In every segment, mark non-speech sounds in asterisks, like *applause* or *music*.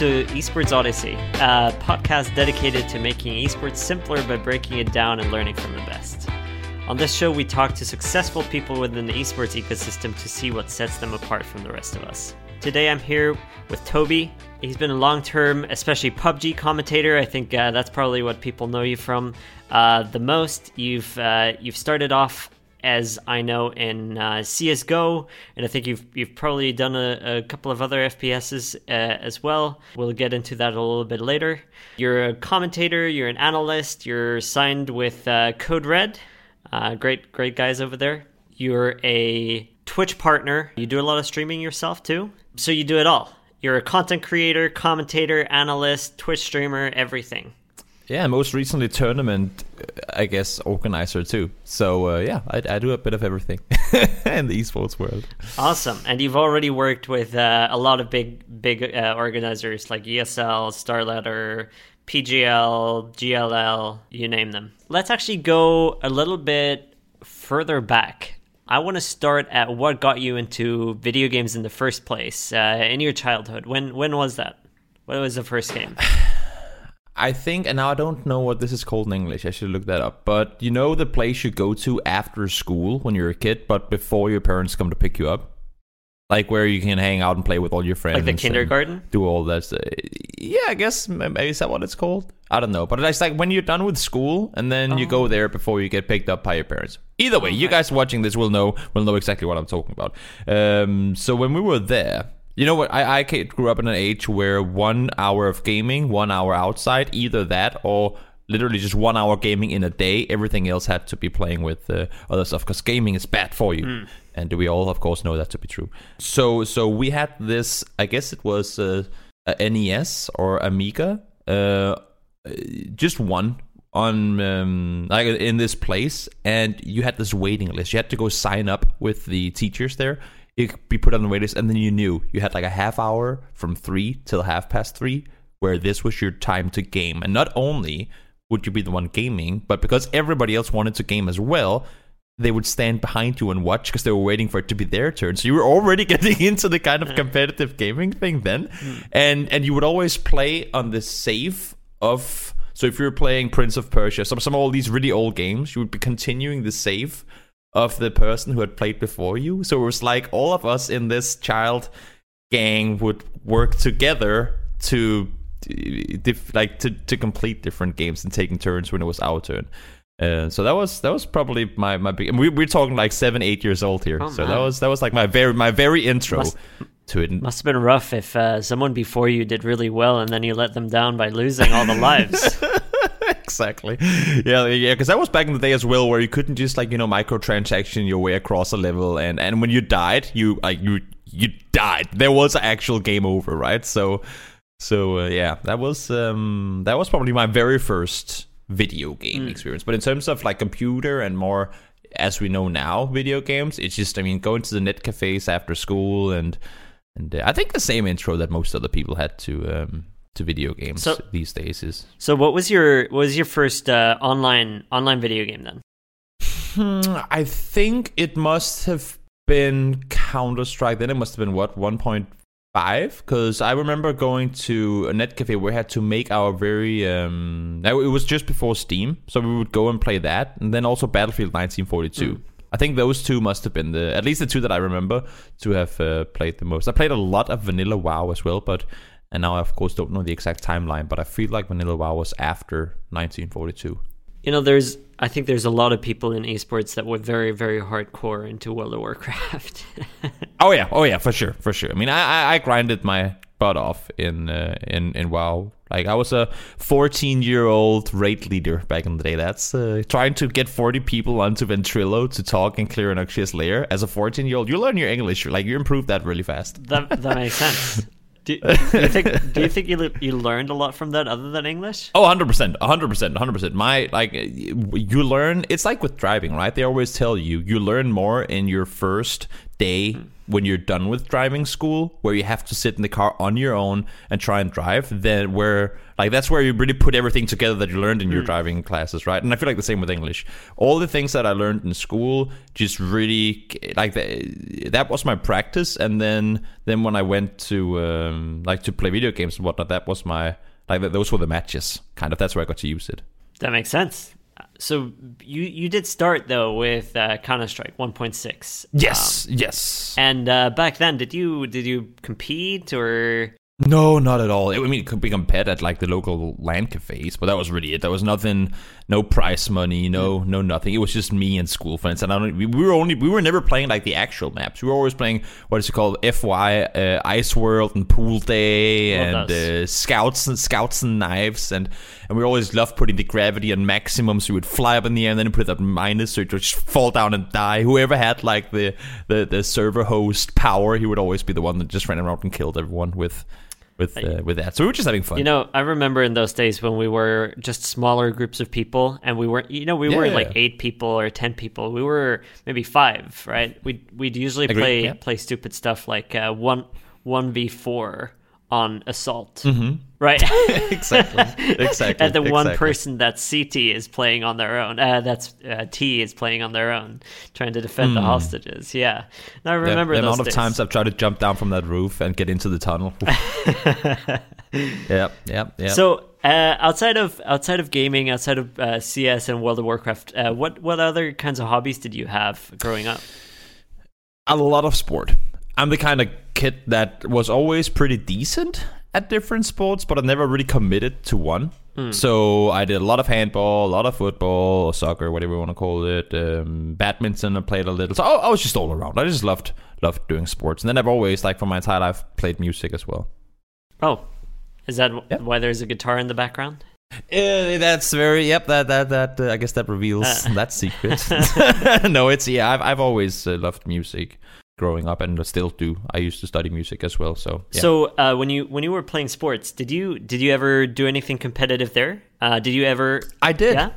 To Esports Odyssey, a podcast dedicated to making esports simpler by breaking it down and learning from the best. On this show, we talk to successful people within the esports ecosystem to see what sets them apart from the rest of us. Today, I'm here with Toby. He's been a long term, especially PUBG commentator. I think uh, that's probably what people know you from uh, the most. You've, uh, you've started off as I know in uh, CS:GO, and I think you've you've probably done a, a couple of other FPSs uh, as well. We'll get into that a little bit later. You're a commentator, you're an analyst, you're signed with uh, Code Red, uh, great great guys over there. You're a Twitch partner. You do a lot of streaming yourself too, so you do it all. You're a content creator, commentator, analyst, Twitch streamer, everything. Yeah, most recently tournament, I guess, organizer too. So uh, yeah, I, I, do a bit of everything *laughs* in the esports world. Awesome, and you've already worked with uh, a lot of big, big uh, organizers like ESL, Starladder, PGL, GLL, you name them. Let's actually go a little bit further back. I want to start at what got you into video games in the first place uh, in your childhood. When when was that? What was the first game? *sighs* *sighs* *sighs* I think, and now I don't know what this is called in English. I should look that up. But you know the place you go to after school when you're a kid, but before your parents come to pick you up, like where you can hang out and play with all your friends, like the kindergarten. Do all that. Yeah, I guess maybe is that what it's called? I don't know, but it's like when you're done with school and then oh. you go oh. there before you get picked up by your parents. Either way, okay. you guys watching this will know will know exactly what I'm talking about. Um, so when we were there, you know what? I, I grew up in an age where one hour of gaming, one hour outside, either that or literally just one hour gaming in a day. Everything else had to be playing with uh, other stuff because gaming is bad for you. Mm. And we all, of course, know that to be true. So, so we had this. I guess it was uh, a NES or Amiga, uh, just one on um, like in this place, and you had this waiting list. You had to go sign up with the teachers there you could be put on the wait list, and then you knew you had like a half hour from three till half past three, where this was your time to game. And not only would you be the one gaming, but because everybody else wanted to game as well, they would stand behind you and watch because they were waiting for it to be their turn. So you were already *laughs* getting into the kind of competitive gaming thing then, hmm. and and you would always play on the save of. So if you were playing Prince of Persia, some some of all these really old games, you would be continuing the save of the person who had played before you. So it was like all of us in this child gang would work together to like to, to complete different games and taking turns when it was our turn. Uh, so that was that was probably my my big. We, we're talking like seven eight years old here. Oh, so man. that was that was like my very my very intro must, to it. Must have been rough if uh, someone before you did really well and then you let them down by losing all the lives. *laughs* exactly. Yeah, yeah. Because that was back in the day as well, where you couldn't just like you know microtransaction your way across a level, and and when you died, you like you you died. There was an actual game over, right? So so uh, yeah, that was um that was probably my very first video game mm. experience. But in terms of like computer and more as we know now, video games, it's just I mean going to the net cafes after school and and uh, I think the same intro that most other people had to um, to video games so, these days is. So, what was your what was your first uh, online online video game then? Hmm, I think it must have been Counter Strike. Then it must have been what one point five because I remember going to a net cafe where we had to make our very um it was just before Steam so we would go and play that and then also Battlefield 1942 mm. I think those two must have been the at least the two that I remember to have uh, played the most I played a lot of vanilla WoW as well but and now I, of course, don't know the exact timeline, but I feel like Vanilla WoW was after 1942. You know, there's, I think there's a lot of people in esports that were very, very hardcore into World of Warcraft. *laughs* oh yeah, oh yeah, for sure, for sure. I mean, I, I, I grinded my butt off in, uh, in, in WoW. Like I was a 14 year old raid leader back in the day. That's uh, trying to get 40 people onto Ventrilo to talk and clear Onyxia's Lair. As a 14 year old, you learn your English. Like you improve that really fast. That that makes sense. *laughs* Do, do, you think? Do you *laughs* think you you learned a lot from that other than English? Oh, 100 percent, hundred percent, hundred percent. My like, you learn. It's like with driving, right? They always tell you you learn more in your first day when you're done with driving school where you have to sit in the car on your own and try and drive then where like that's where you really put everything together that you learned in your driving classes right? And i feel like the same with english. All the things that i learned in school just really like the, that was my practice. And then then when i went to um, like to play video games and whatnot that was my like those were the matches kind of. That's where i got to use it. That makes sense. So you you did start though with uh, Counter Strike 1.6. yes yes And uh, back then, did you did you compete or? No, not at all. I mean, it could be compared at like the local LAN cafes, but that was really it. There was nothing, no prize money, no, no nothing. It was just me and school friends, and I don't. We, we were only, we were never playing like the actual maps. We were always playing what is it called, FY, uh, Ice World and Pool Day Love and uh, Scouts and Scouts and Knives, and and we always loved putting the gravity on maximum, so we would fly up in the air and then put it at minus, so it would just fall down and die. Whoever had like the the the server host power, he would always be the one that just ran around and killed everyone with with uh, with that. So we were just having fun. You know, I remember in those days when we were just smaller groups of people, and we weren't. You know, we weren't like eight people or ten people. We were maybe five, right? We we'd usually Agree, play yeah. play stupid stuff like uh, one one v four on assault, right? *laughs* exactly, *laughs* exactly. and the one person that CT is playing on their own, uh, that's uh, T is playing on their own, trying to defend the hostages. Yeah, Now I remember the amount of days. times I've tried to jump down from that roof and get into the tunnel. *laughs* yep, yep, yep. So uh, outside of outside of gaming, outside of uh, CS and World of Warcraft, uh, what what other kinds of hobbies did you have growing up? a lot of sport. I'm the kind of kid that was always pretty decent at different sports, but I never really committed to one. So I did a lot of handball, a lot of football, or soccer, whatever you want to call it. Um, badminton, I played a little. So I, I was just all around. I just loved loved doing sports, and then I've always, like, for my entire life, played music as well. Oh, is that Yeah. why there's a guitar in the background? Uh, that's very yep. That that that uh, I guess that reveals Uh. that secret. *laughs* *laughs* no, it's yeah. I've I've always uh, loved music growing up, and I still do. I used to study music as well. So yeah. So uh, when you when you were playing sports, did you did you ever do anything competitive there? Uh, did you ever? I did. Yeah.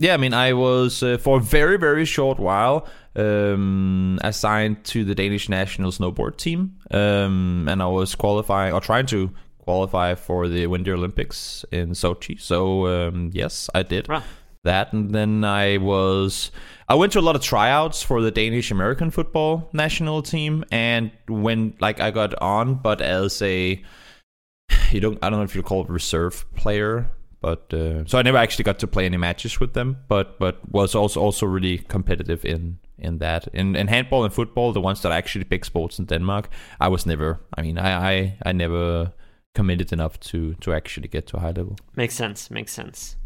Yeah, I mean, I was uh, for a very, very short while um, assigned to the Danish national snowboard team, um, and I was qualifying or trying to qualify for the Winter Olympics in Sochi. So um, yes, I did Wow. That, and then I was I went to a lot of tryouts for the Danish American football national team, and when like I got on, but as a you don't I don't know if you call it reserve player, but uh, so I never actually got to play any matches with them, but but was also also really competitive in in that in in handball and football, the ones that are actually big sports in Denmark. I was never. I mean, I I, I never committed enough to to actually get to a high level. Makes sense. Makes sense.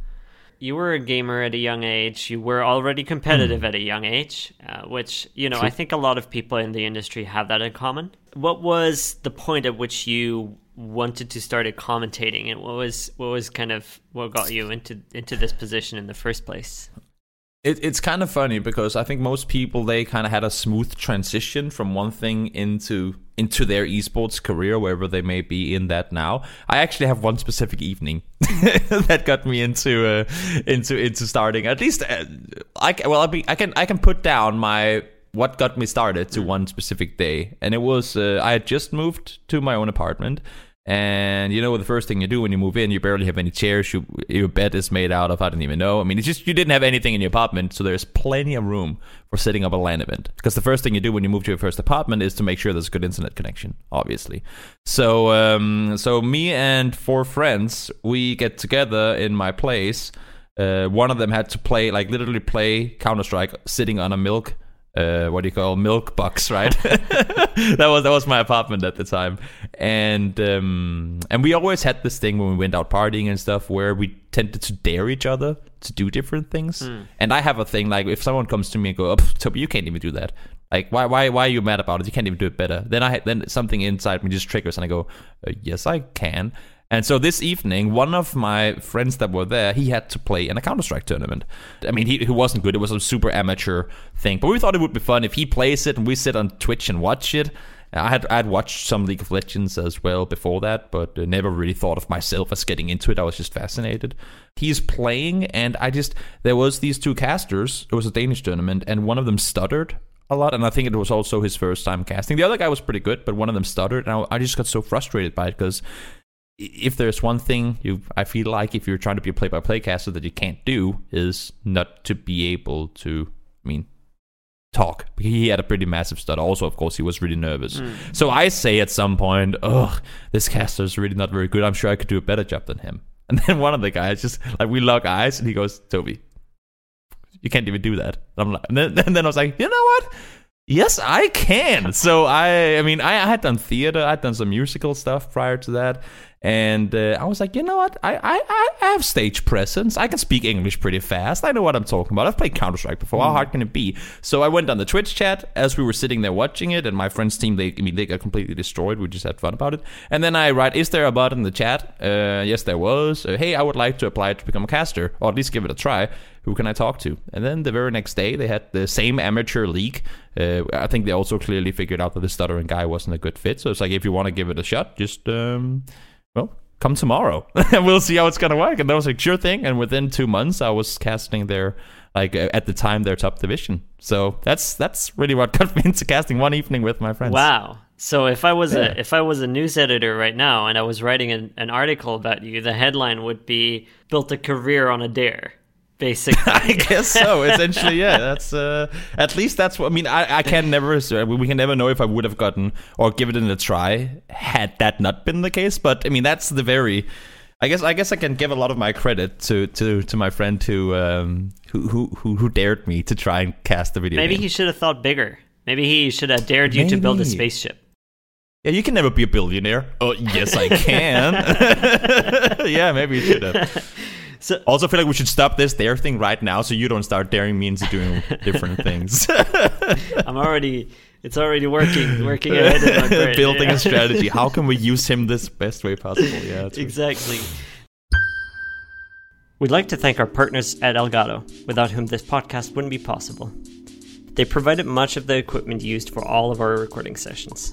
You were a gamer at a young age. You were already competitive at a young age, uh, which you know True. I think a lot of people in the industry have that in common. What was the point at which you wanted to start commentating, and what was what was kind of what got you into into this position in the first place? It, it's kind of funny because I think most people they kind of had a smooth transition from one thing into into their esports career wherever they may be in that now. I actually have one specific evening *laughs* that got me into uh, into into starting. At least uh, I well I, be, I can I can put down my what got me started to one specific day, and it was uh, I had just moved to my own apartment. And you know the first thing you do when you move in, you barely have any chairs. You, your bed is made out of I don't even know. I mean, it's just you didn't have anything in your apartment, so there's plenty of room for setting up a LAN event. Because the first thing you do when you move to your first apartment is to make sure there's a good internet connection, obviously. So, um, so me and four friends, we get together in my place. Uh, one of them had to play, like literally play Counter Strike, sitting on a milk uh, what do you call milk box, right? *laughs* that was that was my apartment at the time, and um, and we always had this thing when we went out partying and stuff where we tended to dare each other to do different things. And I have a thing like if someone comes to me and go, oh, "Toby, you can't even do that." Like why why why are you mad about it? You can't even do it better. Then I then something inside me just triggers and I go, uh, "Yes, I can." And so this evening, one of my friends that were there, he had to play in a Counter Strike tournament. I mean, he, he wasn't good; it was a super amateur thing. But we thought it would be fun if he plays it and we sit on Twitch and watch it. I had I had watched some League of Legends as well before that, but never really thought of myself as getting into it. I was just fascinated. He's playing, and I just there was these two casters. It was a Danish tournament, and one of them stuttered a lot, and I think it was also his first time casting. The other guy was pretty good, but one of them stuttered, and I, I just got so frustrated by it because if there's one thing you I feel like if you're trying to be a play-by-play caster that you can't do is not to be able to I mean talk. He had a pretty massive stutter. Also, of course, he was really nervous. Mm. So I say at some point, "Ugh, this caster is really not very good. I'm sure I could do a better job than him." *laughs* And then one of the guys just like we lock eyes, and he goes, "Toby, you can't even do that." And I'm like, and then, *laughs* and then I was like, "You know what?" Yes, I can. So I, I mean, I, I had done theater, I'd done some musical stuff prior to that, and uh, I was like, you know what? I, I, I have stage presence. I can speak English pretty fast. I know what I'm talking about. I've played Counter Strike before. How hard can it be? So I went on the Twitch chat as we were sitting there watching it, and my friend's team, they, I mean, they got completely destroyed. We just had fun about it. And then I write, is there a bot in the chat? Uh, yes, there was. Uh, hey, I would like to apply to become a caster, or at least give it a try. Who can I talk to? And then the very next day, they had the same amateur league. Uh, I think they also clearly figured out that the stuttering guy wasn't a good fit. So it's like, if you want to give it a shot, just. Um, come tomorrow *laughs* and we'll see how it's gonna work. And that was like sure thing. And within two months, I was casting their like at the time their top division. So that's that's really what *laughs* got me into casting one evening with my friends. Wow. So if I was yeah. a if I was a news editor right now and I was writing an, an article about you, the headline would be "Built a career on a dare." Basically. *laughs* I guess so. Essentially, yeah. *laughs* That's uh, at least that's what I mean. I, I can never we can never know if I would have gotten or given it a try had that not been the case. But I mean, that's the very. I guess I guess I can give a lot of my credit to to, to my friend who, um, who who who dared me to try and cast the video. Maybe game. he should have thought bigger. Maybe he should have dared you maybe. to build a spaceship. Yeah, you can never be a billionaire. Oh, yes, I can. *laughs* yeah, maybe you should have. So, also, feel like we should stop this dare thing right now, so you don't start daring me into doing *laughs* different things. *laughs* I'm already. It's already working. Working ahead. Building yeah. a strategy. How can we *laughs* use him this best way possible? Yeah, exactly. We'd like to thank our partners at Elgato, without whom this podcast wouldn't be possible. They provided much of the equipment used for all of our recording sessions.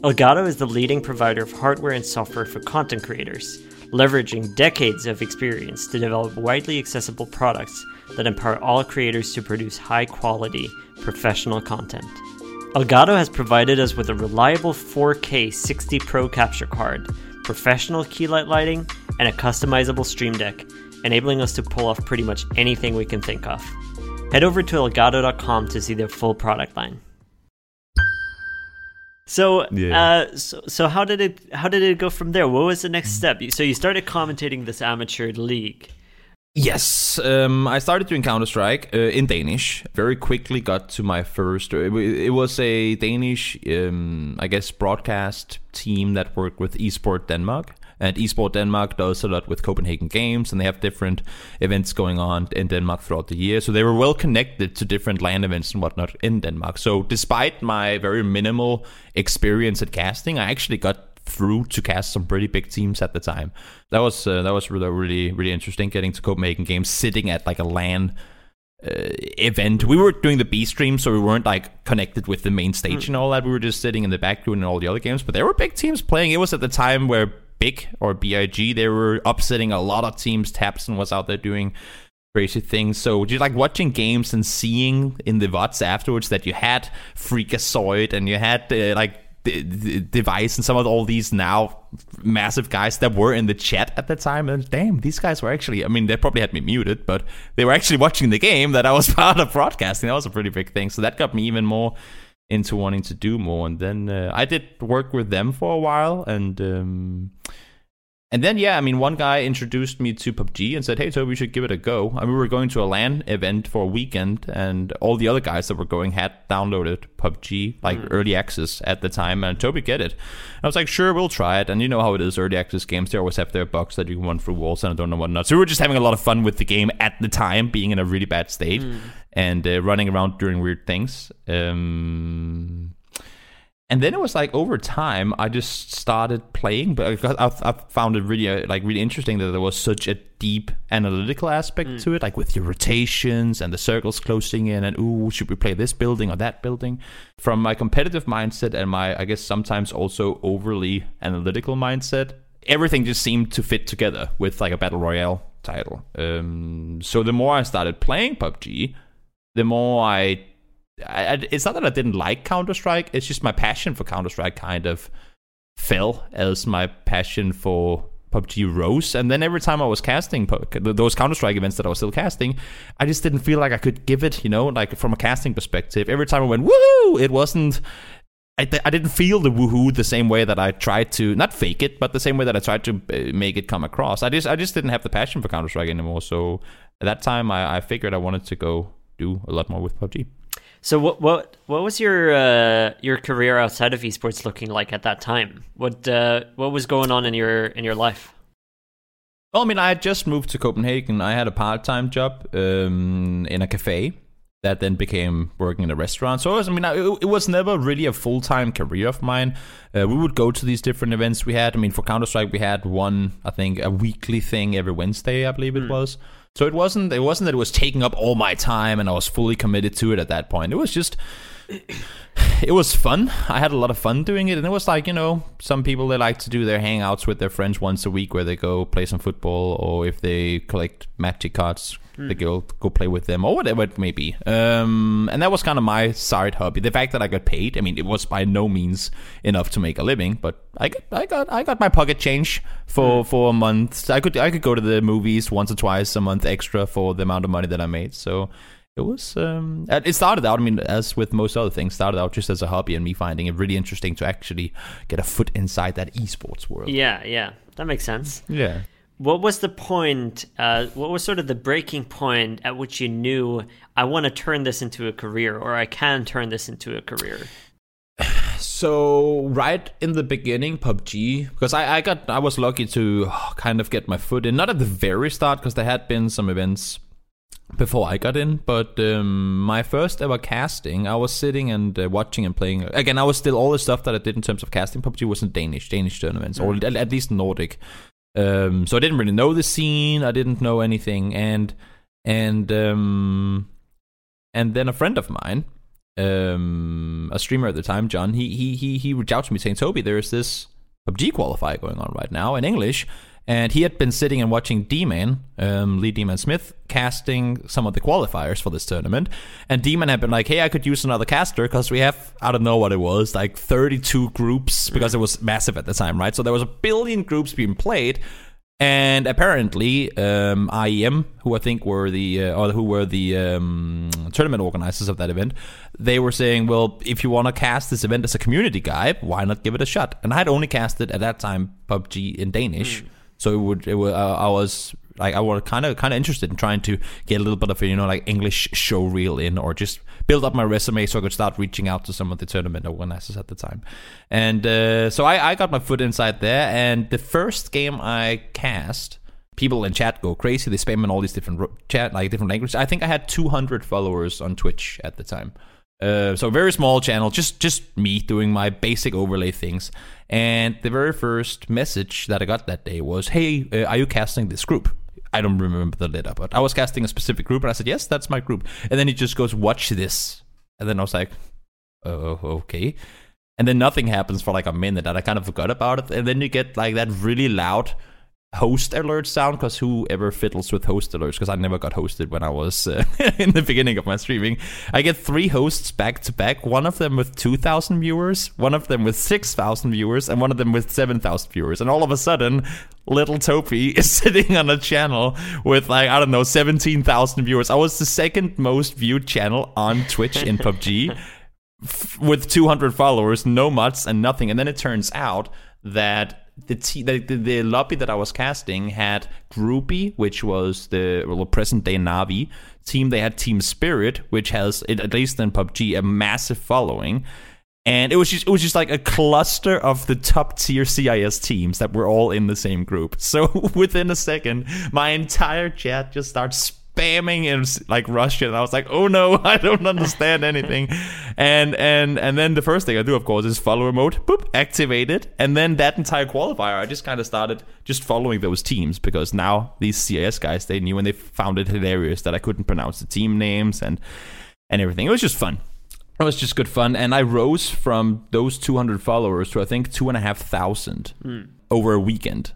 Elgato is the leading provider of hardware and software for content creators leveraging decades of experience to develop widely accessible products that empower all creators to produce high quality, professional content. Elgato has provided us with a reliable 4K 60 Pro capture card, professional keylight lighting, and a customizable Stream Deck, enabling us to pull off pretty much anything we can think of. Head over to elgato.com to see their full product line. So, yeah. uh, so, so how did it how did it go from there? What was the next step? So you started commentating this amateur league. Yes, um, I started doing Counter Strike uh, in Danish. Very quickly got to my first. It was a Danish, um, I guess, broadcast team that worked with Esport Denmark. And Esport Denmark does a lot with Copenhagen Games, and they have different events going on in Denmark throughout the year. So they were well connected to different LAN events and whatnot in Denmark. So despite my very minimal experience at casting, I actually got through to cast some pretty big teams at the time. That was uh, that was really really really interesting. Getting to Copenhagen Games, sitting at like a LAN uh, event. We were doing the B stream, so we weren't like connected with the main stage mm. and all that. We were just sitting in the back doing all the other games. But there were big teams playing. It was at the time where Big or BIG, they were upsetting a lot of teams. tabseN was out there doing crazy things. So just like watching games and seeing in the VODs afterwards that you had Freakazoid and you had uh, like the, the device and some of all these now massive guys that were in the chat at the time and damn these guys were actually i mean they probably had me muted but they were actually watching the game that i was *laughs* part of broadcasting that was a pretty big thing so that got me even more into wanting to do more. And then uh, I did work with them for a while, and um, and then yeah, I mean, one guy introduced me to PUBG and said, "Hey, Toby, we should give it a go." And we were going to a LAN event for a weekend, and all the other guys that were going had downloaded PUBG like mm. early access at the time. And Toby, get it? I was like, "Sure, we'll try it." And you know how it is, early access games they always have their bugs that you can run through walls and I don't know what not. So we were just having a lot of fun with the game at the time, being in a really bad state. Mm and uh, running around doing weird things. Um, and then it was like over time, I just started playing, but I, I found it really uh, like really interesting that there was such a deep analytical aspect mm. to it, like with your rotations and the circles closing in, and ooh, should we play this building or that building? From my competitive mindset and my, I guess sometimes also overly analytical mindset, everything just seemed to fit together with like a battle royale title. Um, so the more I started playing PUBG, the more I I, it's not that I didn't like Counter Strike. It's just my passion for Counter Strike kind of fell as my passion for PUBG rose. And then every time I was casting those Counter Strike events that I was still casting, I just didn't feel like I could give it, you know, like from a casting perspective. Every time I went woohoo, it wasn't. I, th- I didn't feel the woohoo the same way that I tried to not fake it, but the same way that I tried to uh, make it come across. I just I just didn't have the passion for Counter Strike anymore. So at that time, I, I figured I wanted to go do a lot more with PUBG. So what what what was your uh, your career outside of esports looking like at that time? What uh, what was going on in your in your life? Well, I mean, I had just moved to Copenhagen. I had a part time job um, in a cafe that then became working in a restaurant. So was, I mean, it, it, was never really a full time career of mine. Uh, we would go to these different events we had. I mean, for Counter Strike, we had one, I think, a weekly thing every Wednesday, I believe it mm. was. So it wasn't it wasn't that it was taking up all my time and I was fully committed to it at that point. It was just it was fun. I had a lot of fun doing it, and it was like you know, some people they like to do their hangouts with their friends once a week, where they go play some football, or if they collect magic cards, mm. they go go play with them, or whatever it may be. Um, and that was kind of my side hobby. The fact that I got paid, I mean, it was by no means enough to make a living, but I got I got I got my pocket change for mm. for a month. I could I could go to the movies once or twice a month extra for the amount of money that I made. So it was um, it started out i mean as with most other things started out just as a hobby and me finding it really interesting to actually get a foot inside that esports world yeah yeah that makes sense yeah what was the point uh, what was sort of the breaking point at which you knew i want to turn this into a career or i can turn this into a career *sighs* so right in the beginning pubg because I, I got i was lucky to kind of get my foot in not at the very start because there had been some events before I got in. But um, my first ever casting, I was sitting and uh, watching and playing. Again, I was still all the stuff that I did in terms of casting. PUBG was in Danish, Danish tournaments, mm. or at least Nordic. Um, so I didn't really know the scene. I didn't know anything, and and um, and then a friend of mine, um, a streamer at the time, John, he he he he reached out to me saying, "Toby, there's this PUBG qualifier going on right now in English." And he had been sitting and watching D-Man, um, Lee D-Man Smith, casting some of the qualifiers for this tournament. And D-Man had been like, hey, I could use another caster because we have, I don't know what it was, like 32 groups because it was massive at the time, right? So there was a billion groups being played. And apparently, um, IEM, who I think were the uh, or who were the um, tournament organizers of that event, they were saying, "Well, if you want to cast this event as a community guy, why not give it a shot?" And I had only casted at that time PUBG in Danish. Mm. So it would, it would uh, I was like I was kind of kind of interested in trying to get a little bit of a you know like English show reel in or just build up my resume so I could start reaching out to some of the tournament organizers at the time. And uh, so I, I got my foot inside there. And the first game I cast, people in chat go crazy. They spam in all these different chat like different languages. I think I had 200 followers on Twitch at the time. Uh, so very small channel, just just me doing my basic overlay things. And the very first message that I got that day was, "Hey, uh, are you casting this group?" I don't remember the letter, but I was casting a specific group, and I said, "Yes, that's my group." And then he just goes, "Watch this," and then I was like, "Oh, okay." And then nothing happens for like a minute, and I kind of forgot about it. And then you get like that really loud host alert sound because whoever fiddles with host alerts because i never got hosted when i was uh, *laughs* in the beginning of my streaming. I get three hosts back to back one of them with 2000 viewers one of them with 6000 viewers and one of them with 7000 viewers. And all of a sudden little topi *laughs* is sitting on a channel with like i don't know 17000 viewers. I was the second most viewed channel on twitch in pubg f- with 200 followers no muts and nothing. And then it turns out that the, t- the, the, the lobby that I was casting had Groupie, which was the well, present day Navi team. They had Team Spirit, which has at least in PUBG a massive following. And it was just it was just like a cluster of the top tier CIS teams that were all in the same group. *laughs* So within a second, my entire chat just starts spamming in like Russian. And I was like, oh no, *laughs* I don't understand anything. and and and then the first thing I do, of course, is follow remote, boop, activate it, and then that entire qualifier, I just kind of started just following those teams because now these CIS guys they knew and they found it hilarious that I couldn't pronounce the team names and and everything. It was just fun. It was just good fun, and I rose from those 200 followers to I think two and a half thousand mm. over a weekend,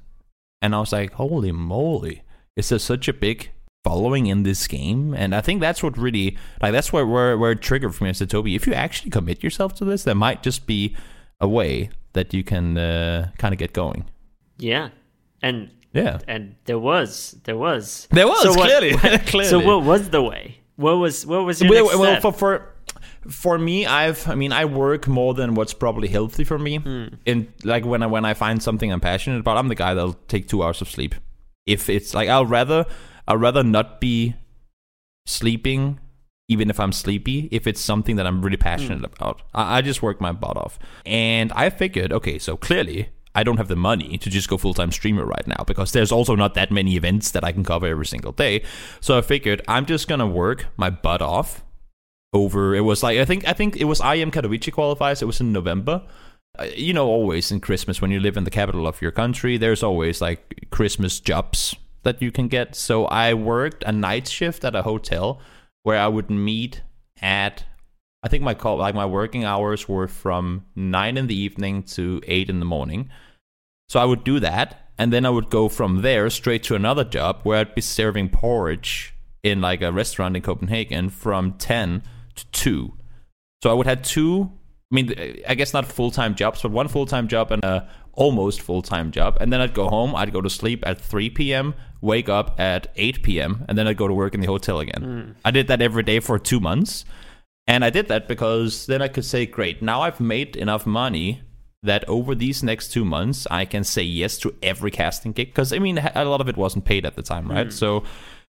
and I was like, holy moly! Is there such a big following in this game, and I think that's what really like that's where where, where it triggered for me. I said, Toby, if you actually commit yourself to this, there might just be a way that you can uh, kind of get going. Yeah, and Yeah, and there was there was there was So what- clearly. *laughs* *laughs* clearly. So what was the way? What was what was your well, next well for for for me i've i mean i work more than what's probably healthy for me And like when i when i find something i'm passionate about i'm the guy that'll take two hours of sleep if it's like i'll rather i'll rather not be sleeping even if i'm sleepy if it's something that i'm really passionate about I, I just work my butt off and i figured okay so clearly I don't have the money to just go full time streamer right now because there's also not that many events that I can cover every single day. So I figured I'm just gonna work my butt off over it was like I think I think it was IEM Katowice qualifiers. It was in November. Uh, you know, always in Christmas when you live in the capital of your country, there's always like Christmas jobs that you can get. So I worked a night shift at a hotel where I would meet at I think my call like my working hours were from nine in the evening to eight in the morning. So I would do that, and then I would go from there straight to another job where I'd be serving porridge in like a restaurant in Copenhagen from ten to two. So I would have two. I mean, I guess not full time jobs, but one full time job and a almost full time job. And then I'd go home. I'd go to sleep at 3 p.m., wake up at 8 p.m., and then I'd go to work in the hotel again. Hmm. I did that every day for two months. And I did that because then I could say, great, now I've made enough money that over these next two months, I can say yes to every casting gig. Because, I mean, a lot of it wasn't paid at the time, right? Hmm. So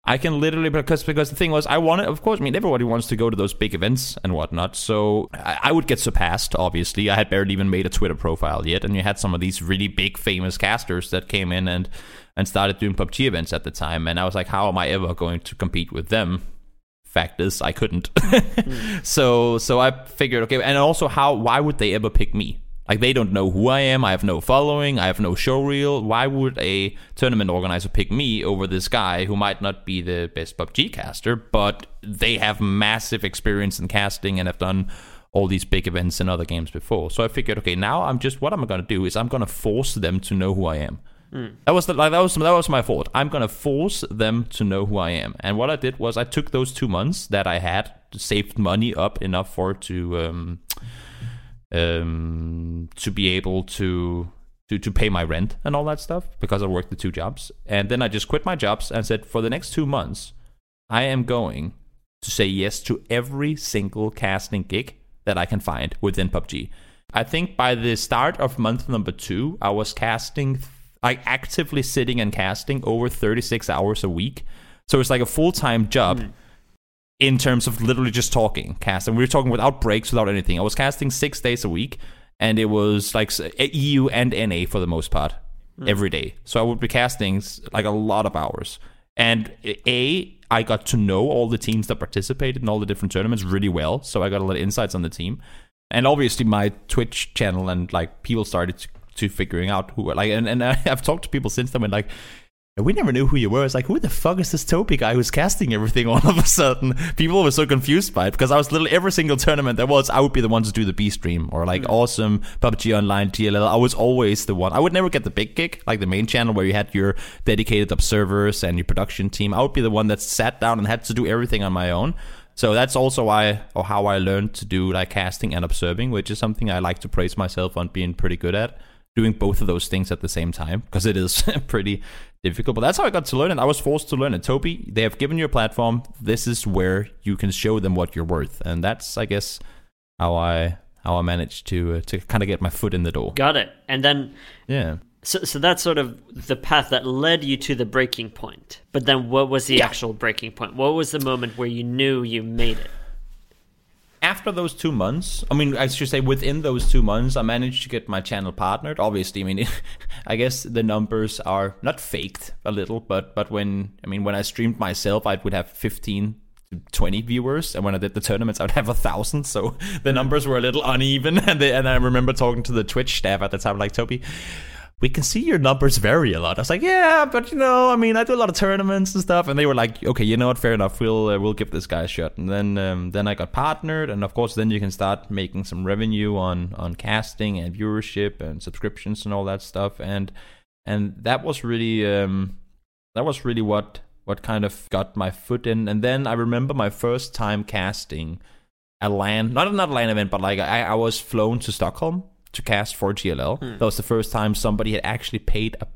I can literally, because because the thing was, I wanted, of course, I mean, everybody wants to go to those big events and whatnot. So I, I would get surpassed, obviously. I had barely even made a Twitter profile yet. And you had some of these really big, famous casters that came in and, and started doing PUBG events at the time. And I was like, how am I ever going to compete with them? fact is i couldn't *laughs* hmm. so so i figured okay and also how why would they ever pick me like they don't know who i am. I have no following. I have no show reel. Why would a tournament organizer pick me over this guy who might not be the best pubg caster but they have massive experience in casting and have done all these big events in other games before. So i figured okay now i'm just what i'm going to do is i'm going to force them to know who i am. That was the, like that was that was my fault. I'm gonna force them to know who I am. And what I did was I took those two months that I had saved money up enough for to um, um, to be able to to to pay my rent and all that stuff because I worked the two jobs. And then I just quit my jobs and said for the next two months I am going to say yes to every single casting gig that I can find within PUBG. I think by the start of month number two, I was casting like actively sitting and casting over 36 hours a week. So it's like a full time job in terms of literally just talking, casting. We were talking without breaks, without anything. I was casting six days a week, and it was like EU and NA for the most part hmm. every day. So I would be casting like a lot of hours. And A, I got to know all the teams that participated in all the different tournaments really well. So I got a lot of insights on the team. And obviously my Twitch channel and like people started to, to figuring out who like and, and *laughs* I've talked to people since then and like we never knew who you were. It's like, who the fuck is this Topi guy who's casting everything all of a sudden? People were so confused by it because I was literally every single tournament there was, I would be the one to do the B stream or like hmm. awesome PUBG Online TLL. I was always the one. I would never get the big gig, like the main channel where you had your dedicated observers and your production team. I would be the one that sat down and had to do everything on my own. So that's also why or how I learned to do like casting and observing, which is something I like to praise myself on being pretty good at doing both of those things at the same time because it is *laughs* pretty difficult. But that's how I got to learn it. I was forced to learn it. Toby, they have given you a platform. This is where you can show them what you're worth, and that's, I guess, how I how I managed to uh, to kind of get my foot in the door. Got it. And then Yeah. so so that's sort of the path that led you to the breaking point. But then what was the Yeah. actual breaking point? What was the moment where you knew you made it? after those two months, I mean, I should say within those two months, I managed to get my channel partnered. Obviously, I mean, *laughs* I guess the numbers are not faked a little, but but when I mean when I streamed myself, I would have fifteen to twenty viewers, and when I did the tournaments, I would have a thousand. So *laughs* the numbers were a little uneven, *laughs* and they, and I remember talking to the Twitch staff at the time, like Toby. We can see your numbers vary a lot. I was like, yeah, but you know, I mean, I do a lot of tournaments and stuff, and they were like, okay, you know what, fair enough. We'll uh, we'll give this guy a shot. And then um, then I got partnered, and of course, then you can start making some revenue on on casting and viewership and subscriptions and all that stuff. And and that was really um, that was really what what kind of got my foot in. And then I remember my first time casting a LAN, not not a LAN event, but like I, I was flown to Stockholm to cast for GLL. Hmm. That was the first time somebody had actually paid a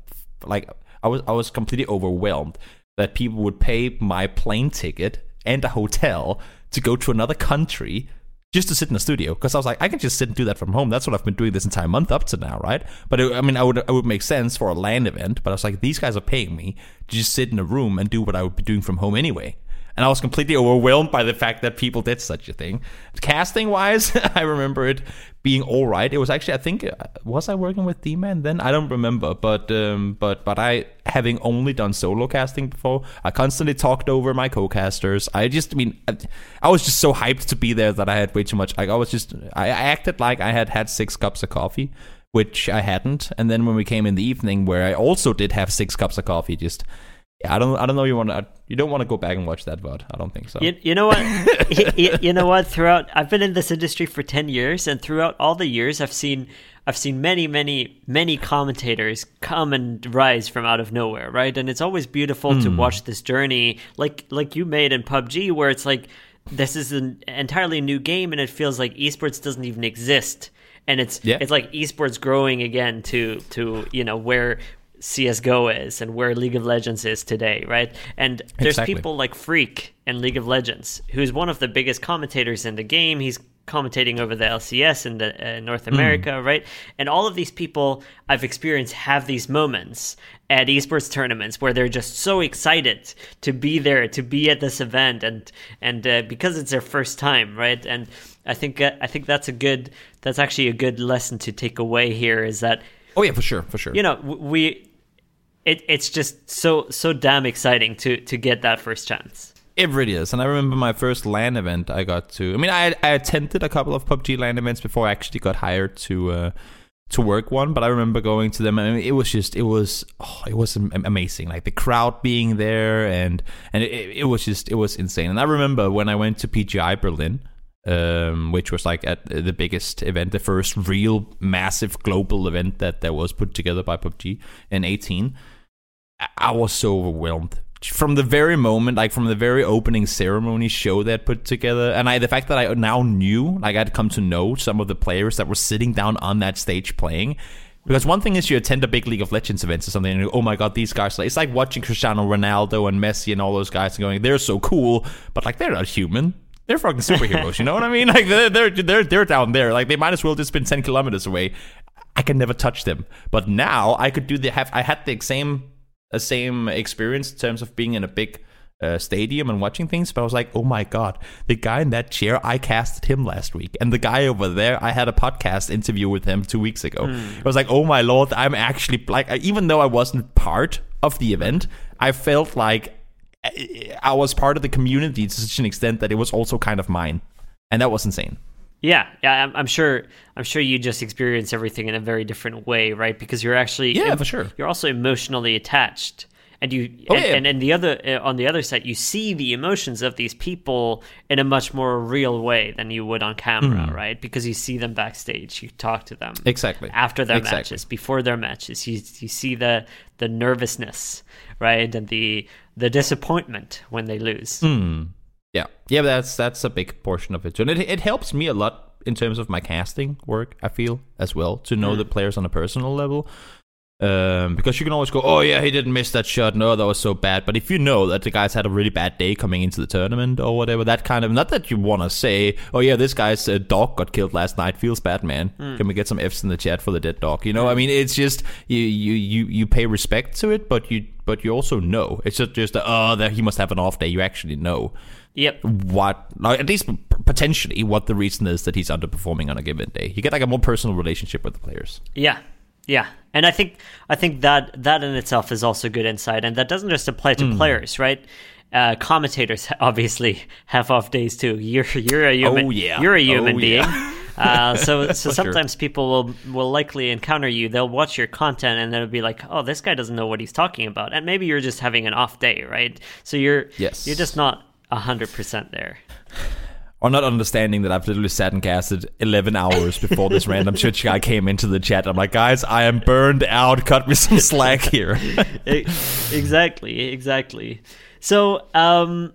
like I was I was completely overwhelmed that people would pay my plane ticket and a hotel to go to another country just to sit in a studio because I was like I can just sit and do that from home. That's what I've been doing this entire month up to now, right? But it, I mean, I would I would make sense for a LAN event, but I was like these guys are paying me to just sit in a room and do what I would be doing from home anyway. And I was completely overwhelmed by the fact that people did such a thing. Casting wise, *laughs* I remember it being all right. It was actually, I think, uh, was I working with D Man then? I don't remember, but um, but but I having only done solo casting before, I constantly talked over my co-casters. I just, I mean, I, I was just so hyped to be there that I had way too much. Like I was just, I, I acted like I had had six cups of coffee. Which I hadn't, and then when we came in the evening, where I also did have six cups of coffee, just yeah, I don't. I don't know. You want to? Uh, you don't want to go back and watch that, but I don't think so. You, you know what? *laughs* you, you know what? Throughout, I've been in this industry for ten years, and throughout all the years, I've seen, I've seen many, many, many commentators come and rise from out of nowhere, right? And it's always beautiful to hmm. watch this journey, like like you made in PUBG, where it's like this is an entirely new game, and it feels like esports doesn't even exist, and it's Yeah. it's like esports growing again to to you know where CS:GO is and where League of Legends is today, right? And there's Exactly. people like Phreak in League of Legends, who's one of the biggest commentators in the game. He's commentating over the LCS in the uh, North America, right? And all of these people I've experienced have these moments at esports tournaments where they're just so excited to be there, to be at this event, and and uh, because it's their first time, right? And I think uh, I think that's a good that's actually a good lesson to take away here is that oh yeah, for sure, for sure. you know we it, it's just so so damn exciting to to get that first chance It really is. And I remember my first LAN event I got to. I mean, I, I attended a couple of PUBG LAN events before I actually got hired to uh, to work one. But I remember going to them, and it was just it was oh, it was amazing. Like the crowd being there, and and it, it was just it was insane. And I remember when I went to PGI Berlin. Um, which was like at the biggest event, the first real massive global event that, that was put together by PUBG in 18. I- was so overwhelmed from the very moment, like from the very opening ceremony show that put together, and I the fact that I now knew, like I'd come to know some of the players that were sitting down on that stage playing. Because one thing is you attend a big League of Legends events or something, and go, oh my god, these guys! It's like watching Cristiano Ronaldo and Messi and all those guys and going, they're so cool, but like they're not human. They're fucking superheroes. you know what I mean? *laughs* Like they're they're they're, they're down there. Like they might as well just been ten kilometers away. I can never touch them. But now I could do the have I had the same the same experience in terms of being in a big uh, stadium and watching things. But I was like, oh my god, the guy in that chair, I casted him last week, and the guy over there, I had a podcast interview with him two weeks ago. I was like, oh my lord, I'm actually like, even though I wasn't part of the event, I felt like I was part of the community to such an extent that it was also kind of mine, and that was insane. Yeah yeah I'm, I'm sure i'm sure you just experience everything in a very different way right because you're actually Yeah, for sure. you're also emotionally attached and you Oh, and, yeah. and, and the other uh, on the other side you see the emotions of these people in a much more real way than you would on camera Hmm. right because you see them backstage you talk to them Exactly. after their Exactly. matches, before their matches. You you see the the nervousness, right, and the the disappointment when they lose. Hmm. Yeah, yeah, that's that's a big portion of it too, and it it helps me a lot in terms of my casting work. I feel as well to know the players on a personal level, um, because you can always go, oh yeah, he didn't miss that shot. No, that was so bad. But if you know that the guys had a really bad day coming into the tournament or whatever, that kind of not that you want to say, oh yeah, this guy's uh, dog got killed last night. Feels bad, man. Can we get some Fs in the chat for the dead dog? You know, I mean, it's just you you you you pay respect to it, but you but you also know it's just just oh that he must have an off day. You actually know Yep. what like, at least potentially what the reason is that he's underperforming on a given day you get like a more personal relationship with the players Yeah. Yeah. And I think I think that that in itself is also good insight, and that doesn't just apply to Hmm. players, right? Uh, commentators *laughs* obviously have off days too. You're you're a human. Oh, yeah. You're a human Oh, being. yeah. *laughs* Uh, so *laughs* so sure. sometimes people will will likely encounter you. They'll watch your content and they'll be like, "Oh, this guy doesn't know what he's talking about." And maybe you're just having an off day, right? So you're Yes. you're just not hundred percent there. or not understanding that I've literally sat and casted 11 hours before this random *laughs* Twitch guy came into the chat. I'm like, guys, I am burned out. Cut me some slack here. *laughs* Exactly, exactly. so um,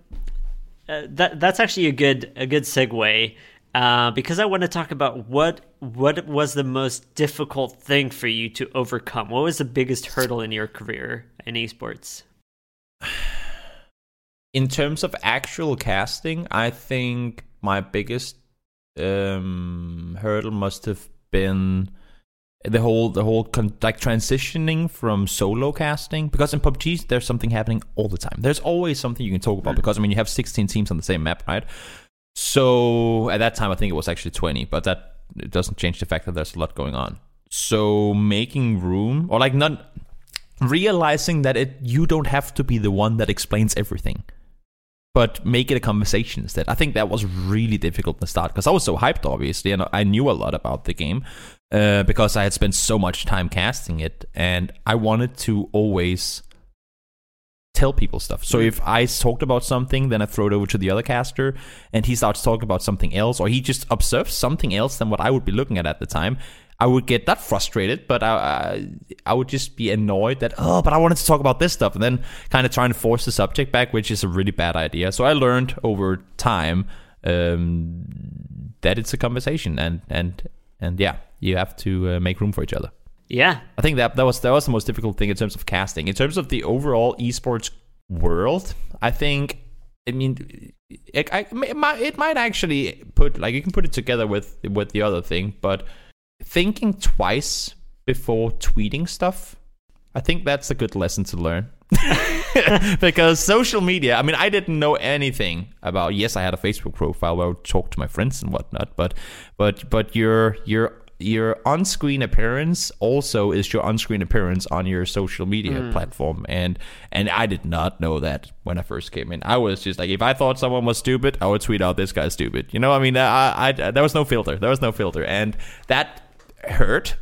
uh, that that's actually a good a good segue uh, because I want to talk about what what was the most difficult thing for you to overcome. What was the biggest hurdle in your career in esports? In terms of actual casting, I think my biggest um, hurdle must have been the whole the whole con- like transitioning from solo casting because in PUBG there's something happening all the time. There's always something you can talk about mm. because I mean you have 16 teams on the same map, right? So at that time I think it was actually 20, but that it doesn't change the fact that there's a lot going on. So making room or like not realizing that it you don't have to be the one that explains everything but make it a conversation instead. I think that was really difficult in the start because I was so hyped, obviously, and I knew a lot about the game uh, because I had spent so much time casting it, and I wanted to always tell people stuff. So if I talked about something, then I throw it over to the other caster, and he starts talking about something else, or he just observes something else than what I would be looking at at the time. I would get that frustrated, but I, I, I would just be annoyed that oh, but I wanted to talk about this stuff, and then kind of trying to force the subject back, which is a really bad idea. So I learned over time um, that it's a conversation, and and and yeah, you have to uh, make room for each other. Yeah, I think that that was that was the most difficult thing in terms of casting. In terms of the overall esports world, I think. I mean, it, I, it, might, it might actually put like you can put it together with with the other thing, but thinking twice before tweeting stuff, I think that's a good lesson to learn. *laughs* because social media, I mean, I didn't know anything about. Yes, I had a Facebook profile where I would talk to my friends and whatnot, but but but your your your on-screen appearance also is your on-screen appearance on your social media mm. platform and and I did not know that when I first came in. I was just like if I thought someone was stupid, I would tweet out this guy's stupid. You know, I mean, I, I there was no filter. There was no filter and that hurt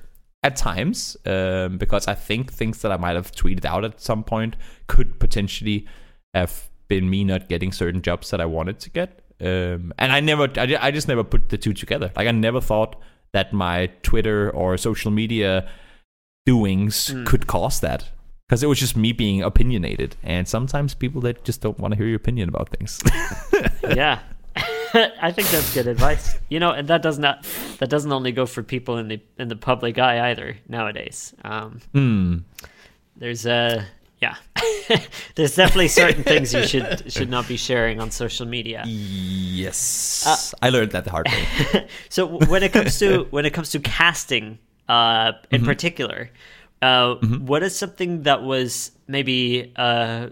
at times um, because I think things that I might have tweeted out at some point could potentially have been me not getting certain jobs that I wanted to get. Um, and I never, I, I just never put the two together. Like I never thought that my Twitter or social media doings mm. could cause that because it was just me being opinionated. And sometimes people that just don't want to hear your opinion about things. *laughs* yeah, *laughs* I think that's good advice. You know, and that does not that doesn't only go for people in the in the public eye either nowadays. Um, mm. There's a yeah, *laughs* there's definitely certain things you should should not be sharing on social media. Yes, uh, I learned that the hard way. *laughs* so when it comes to when it comes to casting, uh, in mm-hmm. particular, uh, mm-hmm. what is something that was maybe uh,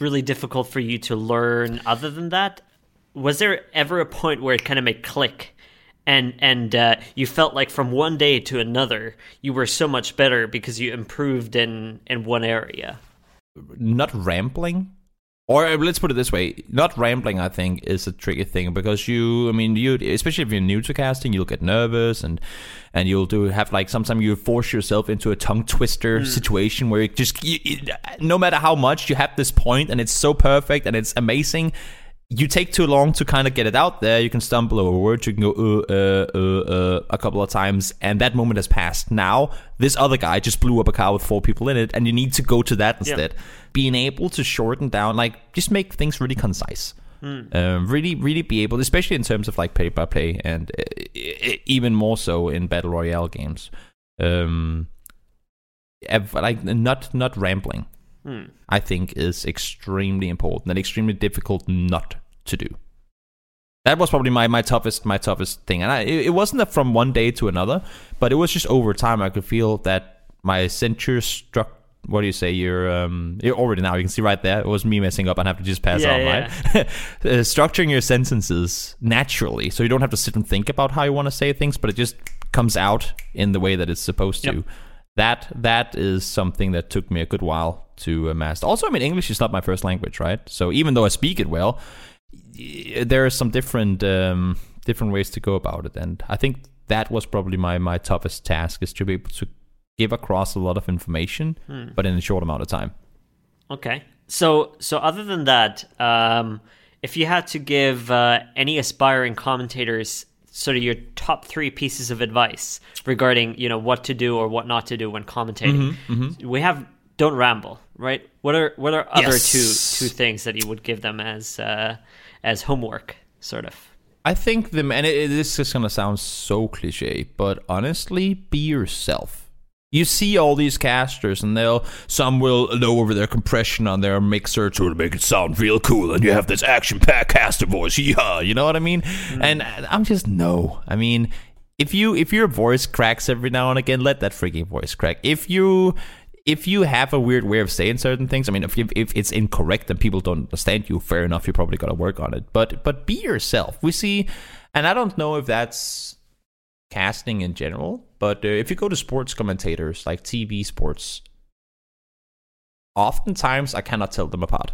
really difficult for you to learn other than that was there ever a point where it kind of made click? And and uh, you felt like from one day to another you were so much better because you improved in in one area? Not rambling? Or uh, let's put it this way. Not rambling i think is a tricky thing because you i mean you especially if you're new to casting you'll get nervous and and you'll do have like sometimes you force yourself into a tongue twister mm. situation where you just you, no matter how much you have this point and it's so perfect and it's amazing you take too long to kind of get it out there. You can stumble over words. You can go uh, uh, uh, uh, a couple of times, and that moment has passed. Now, this other guy just blew up a car with four people in it, and you need to go to that instead. Yep. Being able to shorten down, like, just make things really concise. Mm. Um, really, really be able, especially in terms of like play by play, and uh, even more so in battle royale games. Um, like not not rambling. Mm. I think is extremely important and extremely difficult not to do. That was probably my, my toughest my toughest thing, and I, it, it wasn't that from one day to another, but it was just over time. I could feel that my censure struck what do you say? You're um you're already now. You can see right there. It was me messing up, I have to just pass yeah, on, yeah. right? *laughs* uh, structuring your sentences naturally, so you don't have to sit and think about how you want to say things, but it just comes out in the way that it's supposed to. That that is something that took me a good while to uh, master. Also, I mean, English is not my first language, right? So even though I speak it well, there are some different um, different ways to go about it, and I think that was probably my my toughest task is to be able to give across a lot of information, hmm. but in a short amount of time. Okay, so so other than that, um, if you had to give uh, any aspiring commentators sort of your top three pieces of advice regarding you know what to do or what not to do when commentating, mm-hmm, mm-hmm. we have don't ramble, right? What are what are other Yes. two two things that you would give them as uh, as homework, sort of? I think the and it, it, this is gonna sound so cliche, but honestly, be yourself. You see all these casters, and they'll some will lower their compression on their mixer to make it sound real cool, and you have this action-packed caster voice. Yeah, you know what I mean? Mm-hmm. And I'm just no. I mean, if you if your voice cracks every now and again, let that freaking voice crack. If you if you have a weird way of saying certain things, I mean, if, if, if it's incorrect and people don't understand you, fair enough, you probably got to work on it. But but be yourself. We see, and I don't know if that's casting in general, but uh, if you go to sports commentators like TV sports, oftentimes I cannot tell them apart.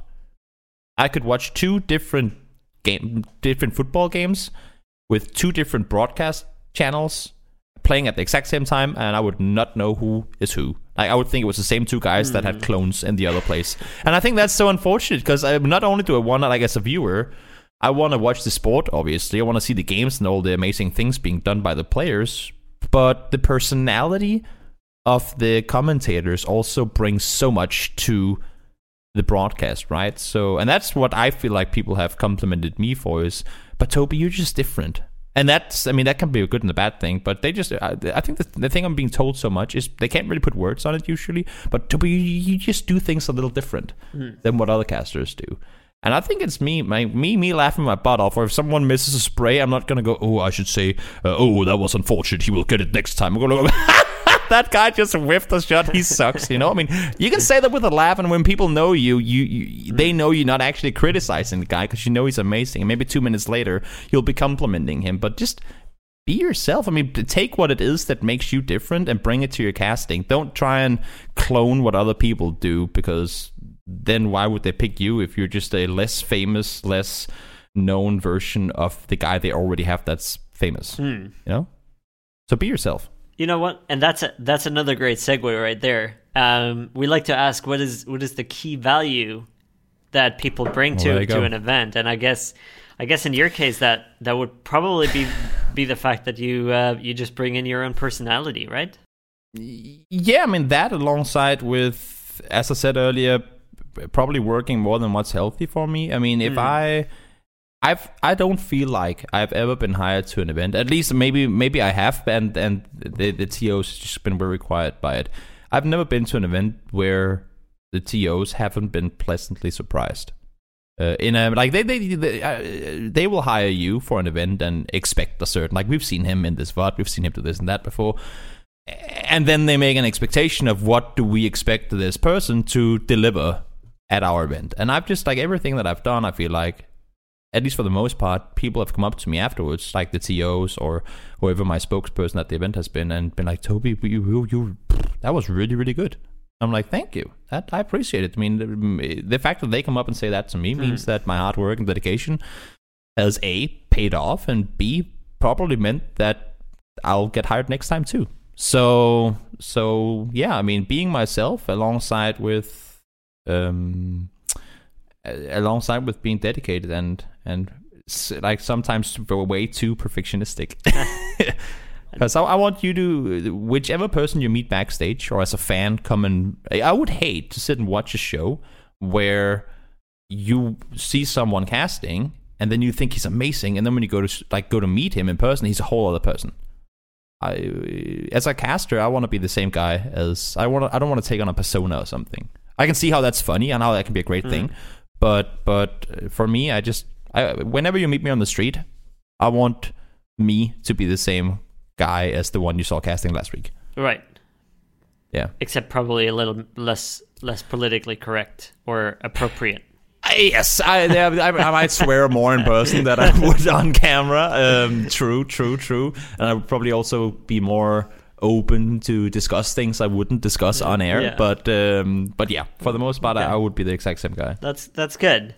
I could watch two different game, different football games with two different broadcast channels playing at the exact same time, and I would not know who is who. Like I would think it was the same two guys that had clones in the other place, and I think that's so unfortunate because not only do I want, like as a viewer, I want to watch the sport. Obviously, I want to see the games and all the amazing things being done by the players, but the personality of the commentators also brings so much to the broadcast, right? So, and that's what I feel like people have complimented me for is, but Toby, you're just different. And that's, I mean, that can be a good and a bad thing, but they just, I, I think the, the thing I'm being told so much is they can't really put words on it usually, but Toby, you, you just do things a little different hmm. than what other casters do. And I think it's me, my, me, me laughing my butt off. Or if someone misses a spray, I'm not gonna go. Oh, I should say, uh, oh, that was unfortunate. He will get it next time. I'm gonna go. *laughs* that guy just whiffed a shot. He sucks. You know. I mean, you can say that with a laugh, and when people know you, you, you they know you're not actually criticizing the guy because you know he's amazing. And maybe two minutes later, you'll be complimenting him. But just be yourself. I mean, take what it is that makes you different and bring it to your casting. Don't try and clone what other people do because then why would they pick you if you're just a less famous, less known version of the guy they already have that's famous? You know? So be yourself. You know what? And that's a, that's another great segue right there. Um, we like to ask what is what is the key value that people bring Well, to to an event, and I guess I guess in your case that that would probably be be the fact that you uh, you just bring in your own personality, right? Yeah, I mean that alongside with, as I said earlier, probably working more than what's healthy for me. I mean, if I, I've I don't feel like I've ever been hired to an event. At least maybe maybe I have, and and the the TOs just been very quiet by it. I've never been to an event where the TOs haven't been pleasantly surprised. Uh, in a like they they they, uh, they will hire you for an event and expect a certain like we've seen him in this VOD, we've seen him do this and that before, and then they make an expectation of what do we expect this person to deliver at our event. And I've just like everything that I've done, I feel like at least for the most part, people have come up to me afterwards, like the TOs or whoever my spokesperson at the event has been, and been like, "Toby, you, you, you that was really, really good." I'm like, "Thank you. That I appreciate it." I mean, the, the fact that they come up and say that to me hmm. means that my hard work and dedication has a paid off, and b probably meant that I'll get hired next time too. So, so yeah, I mean, being myself alongside with, um, alongside with being dedicated and and like sometimes way too perfectionistic. *laughs* *laughs* Because I, I want you to, whichever person you meet backstage or as a fan, come and. I would hate to sit and watch a show where you see someone casting and then you think he's amazing, and then when you go to like go to meet him in person, he's a whole other person. I, as a caster, I want to be the same guy as I want. I don't want to take on a persona or something. I can see how that's funny and how that can be a great thing, but but for me, I just I, whenever you meet me on the street, I want me to be the same guy as the one you saw casting last week. Right. Yeah. Except probably a little less less politically correct or appropriate. I- Yes, I, I, I might swear more in person than I would on camera. Um, true, true, true. And I would probably also be more open to discuss things I wouldn't discuss on air. Yeah. But um, but yeah, for the most part, I, I would be the exact same guy. That's that's good.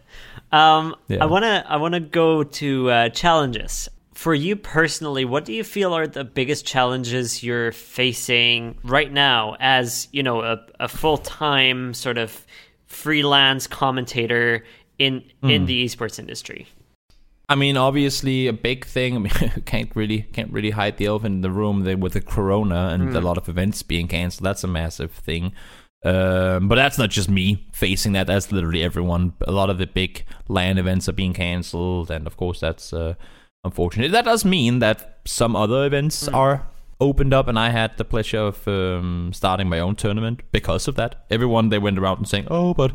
Um, Yeah. I wanna I wanna go to uh, challenges for you personally. What do you feel are the biggest challenges you're facing right now as you know a, a full time sort of freelance commentator in Hmm. in the esports industry? I mean, obviously, a big thing. I mean, *laughs* can't really can't really hide the elephant in the room there with the corona and a lot of events being canceled. That's a massive thing. Um, but that's not just me facing that. That's literally everyone. A lot of the big LAN events are being cancelled, and of course that's uh, unfortunate. That does mean that some other events Mm. are opened up, and I had the pleasure of um, starting my own tournament because of that. Everyone they went around and saying, "Oh, but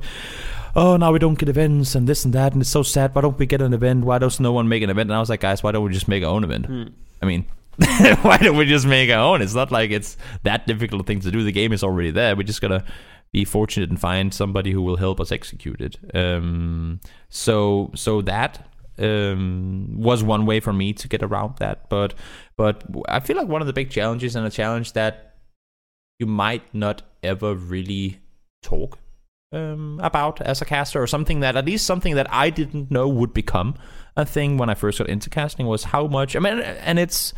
oh, now we don't get events and this and that, and it's so sad. Why don't we get an event? Why does no one make an event?" And I was like, "Guys, why don't we just make our own event?" Hmm. I mean, *laughs* why don't we just make our own? It's not like it's that difficult a thing to do. The game is already there. We just gotta be fortunate and find somebody who will help us execute it. Um, so so that um, was one way for me to get around that. But but I feel like one of the big challenges and a challenge that you might not ever really talk um, about as a caster, or something that at least something that I didn't know would become a thing when I first got into casting was how much. I mean, and it's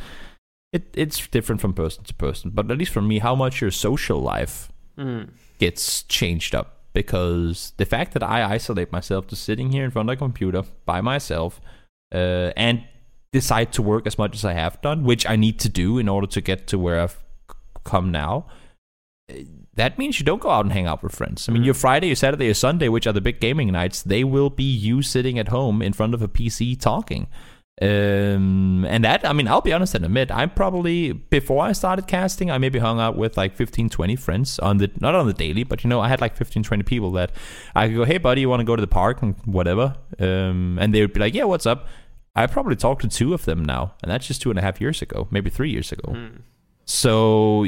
it it's different from person to person, but at least for me, how much your social life Mm. gets changed up because the fact that I isolate myself to sitting here in front of a computer by myself uh, and decide to work as much as I have done, which I need to do in order to get to where I've come now. That means you don't go out and hang out with friends. I mean, Mm. your Friday, your Saturday, your Sunday, which are the big gaming nights, they will be you sitting at home in front of a PC talking. Um, and that, I mean, I'll be honest and admit, I probably, before I started casting, I maybe hung out with like 15, 20 friends on the, not on the daily, but you know, I had like 15, 20 people that I could go, hey, buddy, you want to go to the park and whatever. Um, and they would be like, yeah, what's up? I probably talked to two of them now, and that's just two and a half years ago, maybe three years ago. Mm. So,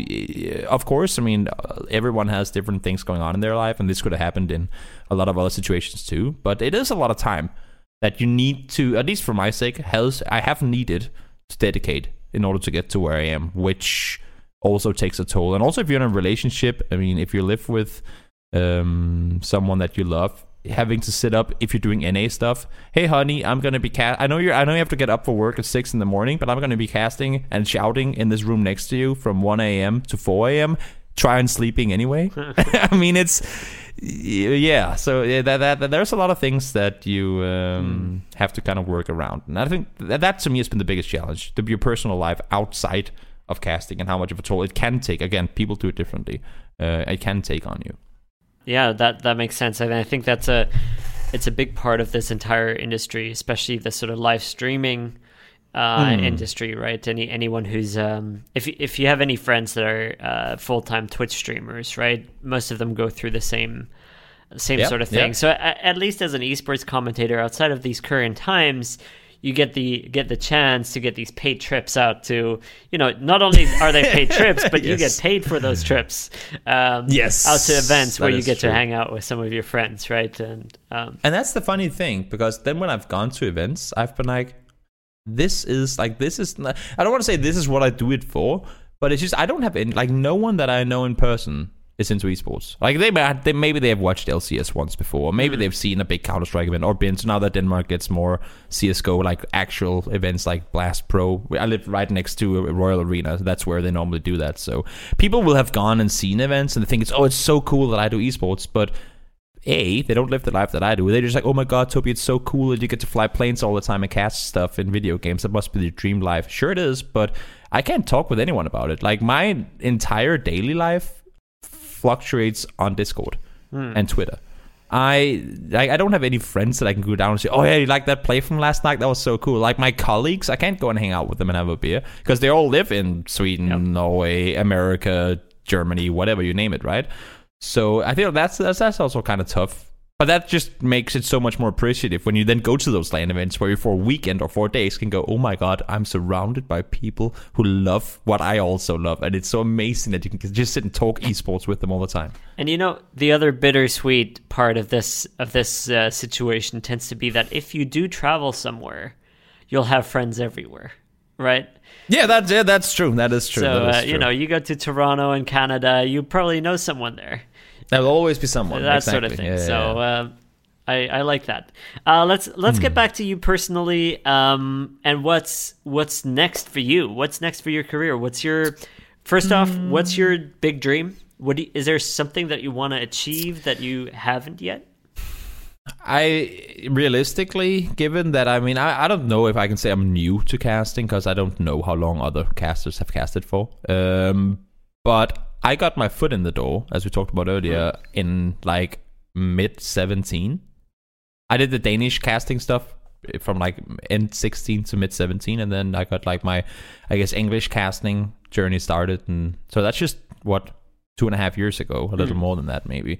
of course, I mean, uh, everyone has different things going on in their life, and this could have happened in a lot of other situations too. But it is a lot of time that you need to, at least for my sake, has I have needed to dedicate in order to get to where I am, which also takes a toll. And also, if you're in a relationship, I mean, if you live with um, someone that you love, having to sit up if you're doing NA stuff. Hey, honey, I'm gonna be cast. I know you're. I know you have to get up for work at six in the morning, but I'm gonna be casting and shouting in this room next to you from 1 a.m. to 4 a.m. Try and sleeping anyway. *laughs* *laughs* I mean, it's yeah. So yeah, that, that, that- there's a lot of things that you um, have to kind of work around, and I think that, that to me has been the biggest challenge: to be your personal life outside of casting and how much of a toll it can take. Again, people do it differently. Uh, it can take on you. Yeah, that that makes sense. I mean, I think that's a it's a big part of this entire industry, especially the sort of live streaming uh, Hmm. industry, right? Any anyone who's um, if if you have any friends that are uh, full time Twitch streamers, right? Most of them go through the same same Yep, sort of thing. yep. So a- at least as an esports commentator, outside of these current times. You get the get the chance to get these paid trips out to you know not only are they paid trips *laughs* but you get paid for those trips um, Yes, out to events where you get true. to hang out with some of your friends, right? And um, And that's the funny thing because then when I've gone to events, I've been like, this is like this is. Not, I don't want to say this is what I do it for, but it's just I don't have any like no one that I know in person is into esports. Like they, might- they maybe they have watched LCS once before, or maybe hmm. they've seen a big Counter Strike event, or been to now that Denmark gets more CS:GO like actual events like Blast Pro. I live right next to a Royal Arena. so That's where they normally do that. So people will have gone and seen events and they think it's oh it's so cool that I do esports, but a, they don't live the life that I do. They're just like, oh my god, Toby, it's so cool that you get to fly planes all the time and cast stuff in video games. That must be the dream life. Sure, it is, but I can't talk with anyone about it. Like my entire daily life fluctuates on Discord hmm. and Twitter. I I I don't have any friends that I can go down and say, oh yeah, you like that play from last night? That was so cool. Like my colleagues, I can't go and hang out with them and have a beer because they all live in Sweden, Norway, America, Germany, whatever you name it, right? So I feel that's that's, that's also kind of tough. But that just makes it so much more appreciative when you then go to those LAN events where you for a weekend or four days can go, oh my god, I'm surrounded by people who love what I also love, and it's so amazing that you can just sit and talk esports with them all the time. and you know the other bittersweet part of this of this uh, situation tends to be that if you do travel somewhere, you'll have friends everywhere, right? Yeah, that's yeah, that's true. That is true. so That is uh, you know, you go to Toronto in Canada, you probably know someone there. There will always be someone. that exactly. sort of thing. Yeah, so. Uh, I, I like that. Uh, let's let's Hmm. get back to you personally. Um, and what's what's next for you? What's next for your career? What's your first off? Hmm. What's your big dream? What do you, is there something that you want to achieve that you haven't yet? I realistically, given that I mean, I, I don't know if I can say I'm new to casting because I don't know how long other casters have casted for. Um, but I got my foot in the door, as we talked about earlier, in like mid 17. I did the Danish casting stuff from like end 16 to mid 17, and then I got like my, I guess, English casting journey started. And so that's just what, two and a half years ago, a little Mm. more than that, maybe.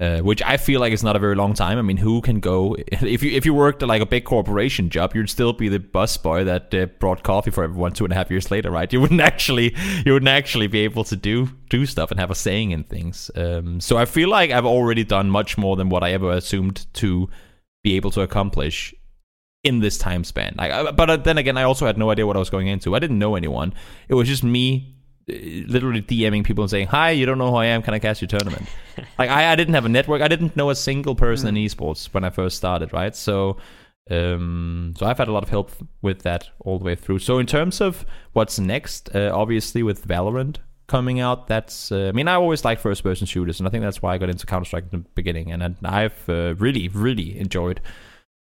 Uh, which I feel like is not a very long time. I mean, who can go *laughs* if you if you worked like a big corporation job, you'd still be the busboy that uh, brought coffee for everyone two and a half years later, right? *laughs* You wouldn't actually you wouldn't actually be able to do do stuff and have a saying in things. Um, so I feel like I've already done much more than what I ever assumed to be able to accomplish in this time span. Like, but uh, then again, I also had no idea what I was going into. I didn't know anyone. It was just me uh, literally DMing people and saying, "Hi, you don't know who I am? Can I cast your tournament?" *laughs* like I, I didn't have a network. I didn't know a single person in esports when I first started, right? So um so I've had a lot of help with that all the way through. So in terms of what's next, uh, obviously with Valorant coming out, that's uh, I mean I always like first person shooters and I think that's why I got into Counter-Strike in the beginning and I've uh, really really enjoyed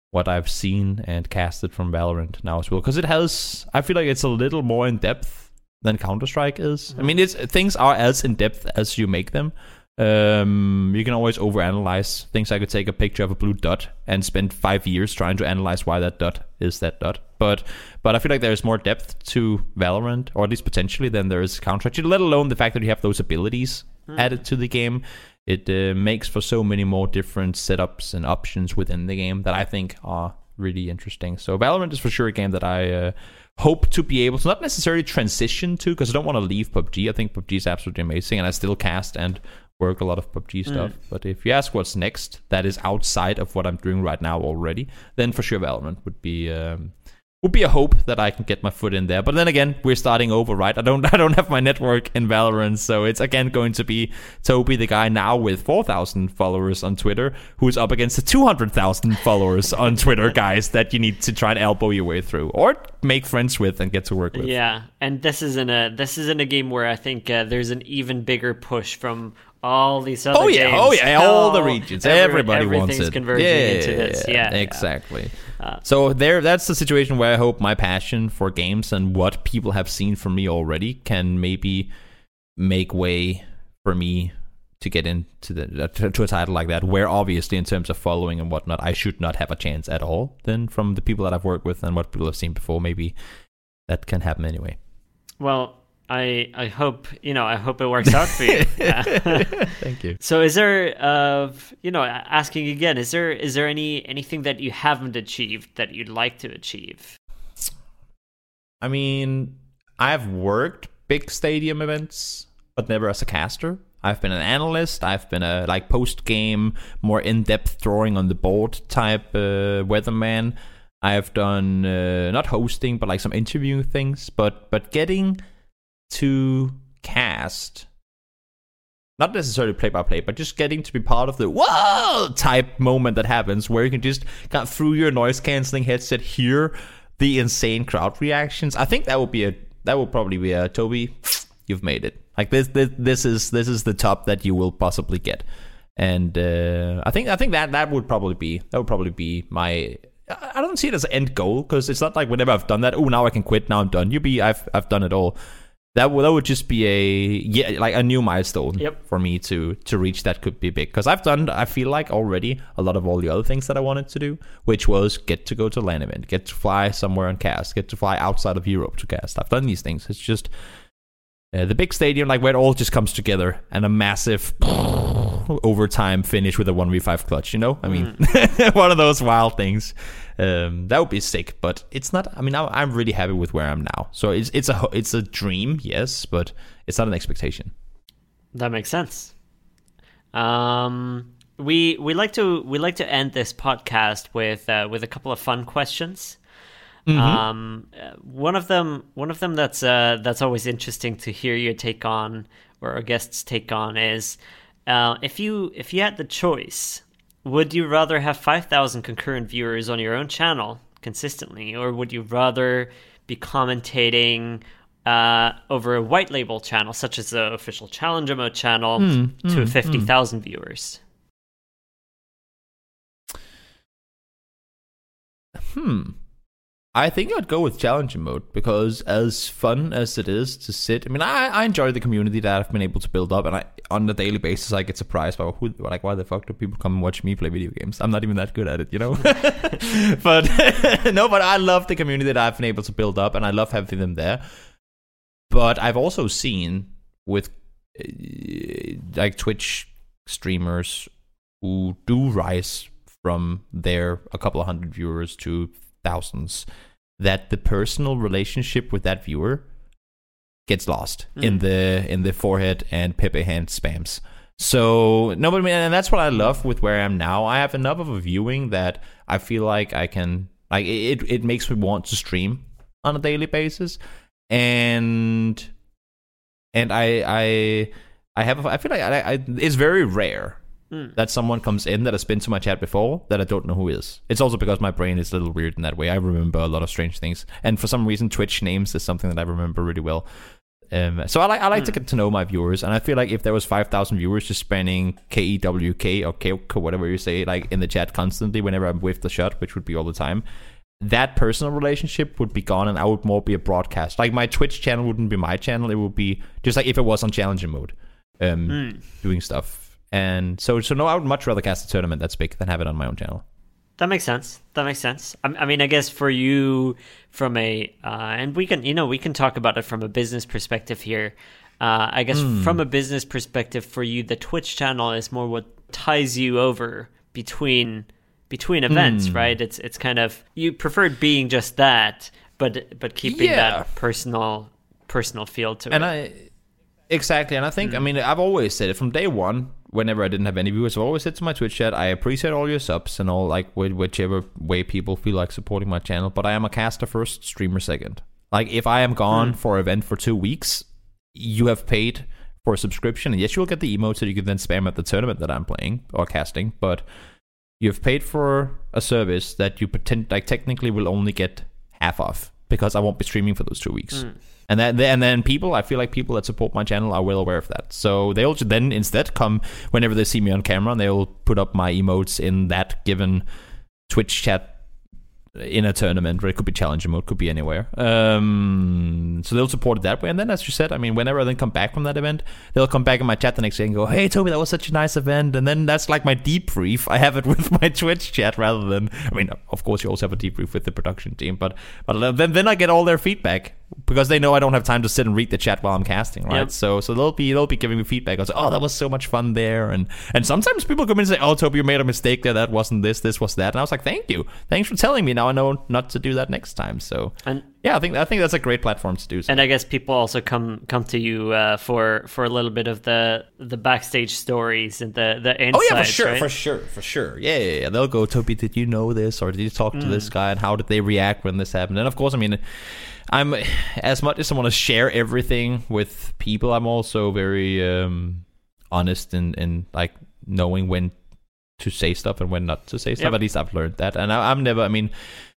what I've seen and casted from Valorant now as well because it has I feel like it's a little more in depth than Counter Strike is. I mean, it's things are as in depth as you make them. Um, you can always overanalyze things. I could take a picture of a blue dot and spend five years trying to analyze why that dot is that dot. But but I feel like there is more depth to Valorant, or at least potentially, than there is Counter Strike. Let alone the fact that you have those abilities added to the game. It uh, makes for so many more different setups and options within the game that I think are really interesting. So Valorant is for sure a game that I uh, hope to be able to not necessarily transition to because I don't want to leave PUBG. I think PUBG is absolutely amazing, and I still cast and work a lot of PUBG stuff. But if you ask what's next, that is outside of what I'm doing right now already, then for sure Valorant would be. Um, would be a hope that I can get my foot in there. But then again, we're starting over, right? I don't *laughs* I don't have my network in Valorant, so it's again going to be Toby, the guy now with 4,000 followers on Twitter, who's up against the 200,000 followers on *laughs* Twitter guys that you need to try and elbow your way through or make friends with and get to work with. Yeah, and this isn't a this isn't a game where I think uh, there's an even bigger push from all these other Oh yeah, games. oh yeah, all the regions, every- everybody wants everything's it. converging yeah, into this. Yeah, yeah. exactly. So there, that's the situation where I hope my passion for games and what people have seen from me already can maybe make way for me to get into the to a title like that. Where obviously, in terms of following and whatnot, I should not have a chance at all. Then from the people that I've worked with and what people have seen before, maybe that can happen anyway. Well, I I hope you know I hope it works out for you. *laughs* Thank you. So is there uh you know asking again is there is there any anything that you haven't achieved that you'd like to achieve? I mean, I've worked big stadium events, but never as a caster. I've been an analyst. I've been a like post game, more in depth drawing on the board type uh, weatherman. I've done uh, not hosting, but like some interviewing things. But but getting to cast, not necessarily play by play, but just getting to be part of the whoa type moment that happens where you can just kind of through your noise canceling headset hear the insane crowd reactions. I think that would be a that would probably be a Toby. You've made it. Like this, this, this is this is the top that you will possibly get, and uh, I think I think that that would probably be that would probably be my. I don't see it as an end goal because it's not like whenever I've done that. Oh, now I can quit. Now I'm done. You be I've I've done it all. That would that would just be a yeah like a new milestone Yep. for me to to reach. That could be big because I've done I feel like already a lot of all the other things that I wanted to do, which was get to go to LAN event, get to fly somewhere and cast, get to fly outside of Europe to cast. I've done these things. It's just uh, the big stadium, like where it all just comes together and a massive overtime finish with a 1v5 clutch, you know? I mean, *laughs* one of those wild things. Um, that would be sick, but it's not. I mean, I, I'm really happy with where I'm now. So it's it's a it's a dream, yes, but it's not an expectation. That makes sense. Um, we we like to we like to end this podcast with uh, with a couple of fun questions. Um, uh, one of them one of them that's uh, that's always interesting to hear your take on or our guests' take on is uh, if you if you had the choice, would you rather have five thousand concurrent viewers on your own channel consistently, or would you rather be commentating uh, over a white label channel, such as the official Challenger Mode channel, to 50,000 viewers. Hmm. I think I'd go with Challenger Mode because as fun as it is to sit, I mean, I, I enjoy the community that I've been able to build up, and I on a daily basis I get surprised by who, like, why the fuck do people come and watch me play video games? I'm not even that good at it, you know. *laughs* but *laughs* no, but I love the community that I've been able to build up, and I love having them there. But I've also seen with uh, like Twitch streamers who do rise from their a couple of hundred viewers to thousands that the personal relationship with that viewer gets lost mm. in the in the 4Head and Pepe hand spams. So no, but and that's what I love with where I am now. I have enough of a viewing that I feel like I can like it. It makes me want to stream on a daily basis, and and I I I have I feel like I, I it's very rare mm. that someone comes in that has been to my chat before that I don't know who is. It's also because my brain is a little weird in that way. I remember a lot of strange things, and for some reason, Twitch names is something that I remember really well. Um, so I like I like mm. to get to know my viewers, and I feel like if there was five thousand viewers just spamming K E W K or K whatever you say like in the chat constantly whenever I'm with the shot, which would be all the time, that personal relationship would be gone, and I would more be a broadcast. Like my Twitch channel wouldn't be my channel; it would be just like if it was on Challenger Mode, um, mm. doing stuff. And so, so no, I would much rather cast a tournament that's big than have it on my own channel. That makes sense. That makes sense. I, I mean, I guess for you, from a, uh, and we can, you know, we can talk about it from a business perspective here. Uh, I guess mm. from a business perspective, for you, the Twitch channel is more what ties you over between between events, mm. right? It's it's kind of you preferred being just that, but but keeping yeah. that personal personal feel to and it. And I exactly, and I think mm. I mean I've always said it from day one whenever I didn't have any viewers, I've always said to my Twitch chat, I appreciate all your subs and all, like, whichever way people feel like supporting my channel, but I am a caster first, streamer second. Like, if I am gone mm. for event for two weeks, you have paid for a subscription, and yes, you'll get the emotes that you can then spam at the tournament that I'm playing or casting, but you've paid for a service that you pretend, like, technically will only get half of because I won't be streaming for those two weeks. Mm. And then, and then people, I feel like people that support my channel are well aware of that. So they'll then instead come whenever they see me on camera, and they'll put up my emotes in that given Twitch chat in a tournament where it could be challenger mode, could be anywhere. Um, so they'll support it that way. And then, as you said, I mean, whenever I then come back from that event, they'll come back in my chat the next day and go, "Hey, Toby, that was such a nice event." And then that's like my debrief. I have it *laughs* with my Twitch chat rather than, I mean, of course, you also have a debrief with the production team, but but then then I get all their feedback because they know I don't have time to sit and read the chat while I'm casting, right? Yep. So so they'll be they'll be giving me feedback. I say, "Oh, that was so much fun there," and and sometimes people come in and say, "Oh, Toby, you made a mistake there. That wasn't this. This was that." And I was like, "Thank you, thanks for telling me. Now I know not to do that next time. So and yeah, I think I think that's a great platform to do. So. And I guess people also come come to you uh, for for a little bit of the the backstage stories and the the insights. Oh yeah, for sure, right? for sure, for sure. Yeah, yeah, yeah. They'll go, Toby, did you know this, or did you talk to mm. this guy, and how did they react when this happened? And of course, I mean. I'm as much as I want to share everything with people. I'm also very um, honest and in like knowing when to say stuff and when not to say stuff. Yep. At least I've learned that, and I, am never. I mean,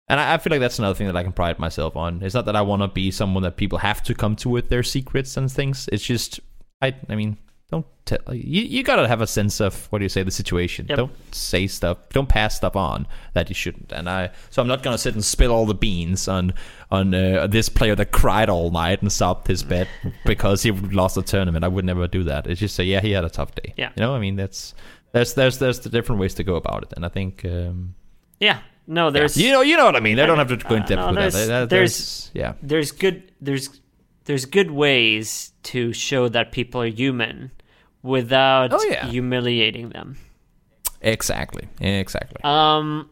and I, I, feel like that's another thing that I can pride myself on. It's not that I want to be someone that people have to come to with their secrets and things. It's just I. I mean, don't tell. You you gotta have a sense of what do you say the situation. Yep. Don't say stuff. Don't pass stuff on that you shouldn't. And I. So I'm not gonna sit and spill all the beans on on uh, this player that cried all night and sobbed his bed *laughs* because he lost the tournament. I would never do that. It's just say yeah he had a tough day. Yeah. You know I mean that's there's there's there's the different ways to go about it, and I think. Um, yeah, no, there's yeah. you know you know what I mean. i don't have to go in depth uh, no, with there's, that. There's, there's yeah. There's good there's there's good ways to show that people are human without oh, yeah. humiliating them. Exactly. Exactly. Um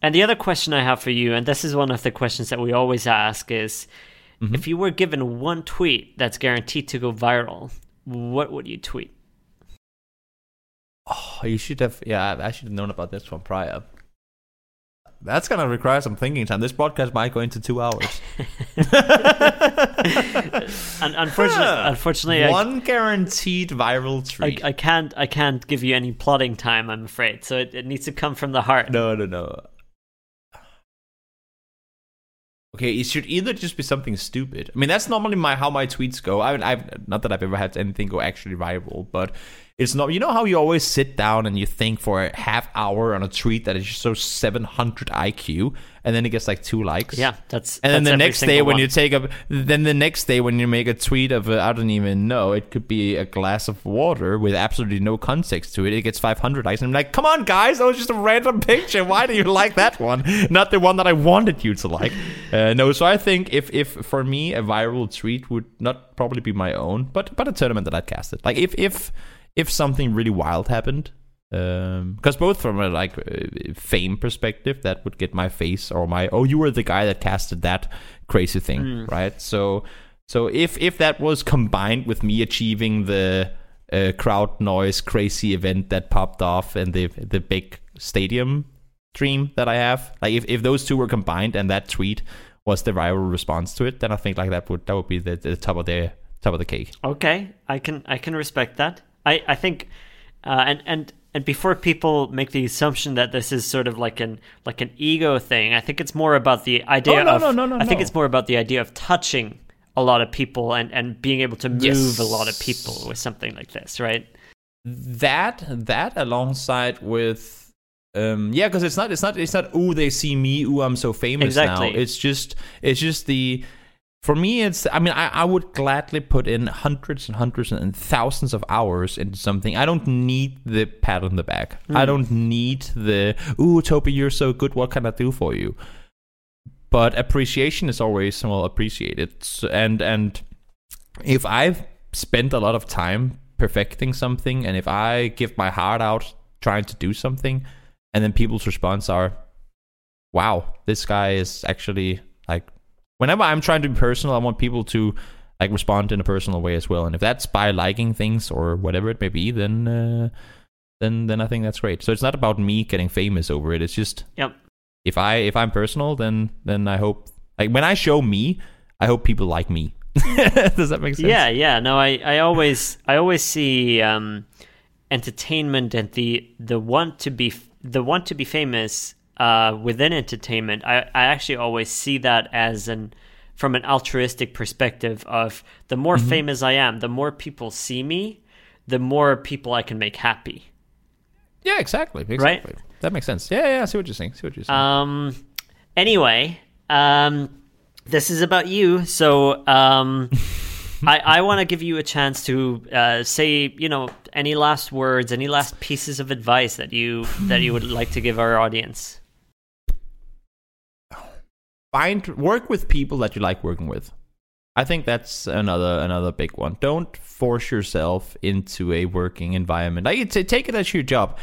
and the other question I have for you and this is one of the questions that we always ask is mm-hmm. if you were given one tweet that's guaranteed to go viral, what would you tweet? Oh, you should have yeah, I should have known about this one prior. That's gonna require some thinking time. This podcast might go into two hours. *laughs* *laughs* unfortunately, unfortunately, one I, guaranteed viral tweet. I, I, can't. I can't give you any plotting time. I'm afraid. So it, it needs to come from the heart. No, no, no. Okay, it should either just be something stupid. I mean, that's normally my how my tweets go. I, mean, I've not that I've ever had anything go actually viral, but it's not. You know how you always sit down and you think for a half hour on a tweet that is just so 700 IQ, and then it gets like two likes. Yeah, that's. And then that's the next day when one. you take a, then the next day when you make a tweet of, uh, I don't even know, it could be a glass of water with absolutely no context to it. It gets 500 likes, and I'm like, come on, guys, that was just a random picture. Why do you like that one, not the one that I wanted you to like? Uh, no, so I think if if for me a viral tweet would not probably be my own, but but a tournament that I'd casted. Like if if if something really wild happened. Because both from a like uh, fame perspective, that would get my face or my oh you were the guy that casted that crazy thing, right? So so if if that was combined with me achieving the uh, crowd noise crazy event that popped off and the the big stadium dream that I have, like if, if those two were combined and that tweet was the viral response to it, then I think like that would that would be the, the top of the top of the cake. Okay, I can I can respect that. I I think, uh, and and and before people make the assumption that this is sort of like an like an ego thing, I think it's more about the idea Oh, no, of. no, no, no, I think it's more about the idea of touching a lot of people and and being able to move Yes. a lot of people with something like this, right? that that alongside with um yeah because it's not it's not it's not ooh they see me ooh i'm so famous Exactly. now it's just it's just the for me it's i mean I, I would gladly put in hundreds and hundreds and thousands of hours into something. I don't need the pat on the back. I mm. don't need the ooh toby you're so good. What can i do for you? But appreciation is always well appreciated. And and if I've spent a lot of time perfecting something, and if I give my heart out trying to do something, and then people's response are, "Wow, this guy is actually like." Whenever I'm trying to be personal, I want people to like respond in a personal way as well. And if that's by liking things or whatever it may be, then uh, then then I think that's great. So it's not about me getting famous over it. It's just Yep. if I if I'm personal, then then I hope like when I show me, I hope people like me. *laughs* Does that make sense? Yeah, yeah. No, I, I always I always see um, entertainment and the the want to be the want to be famous uh, within entertainment. I, I actually always see that as an from an altruistic perspective of the more Mm-hmm. famous I am, the more people see me, the more people I can make happy. Yeah, exactly. Exactly. That makes sense. Yeah, yeah. I see what you're saying. See what you're saying. Um. Anyway, um, this is about you, so um, *laughs* I I want to give you a chance to uh, say, you know, any last words, any last pieces of advice that you that you would like to give our audience. Find work with people that you like working with. I think that's another another big one. Don't force yourself into a working environment. Like it's, take it as your job.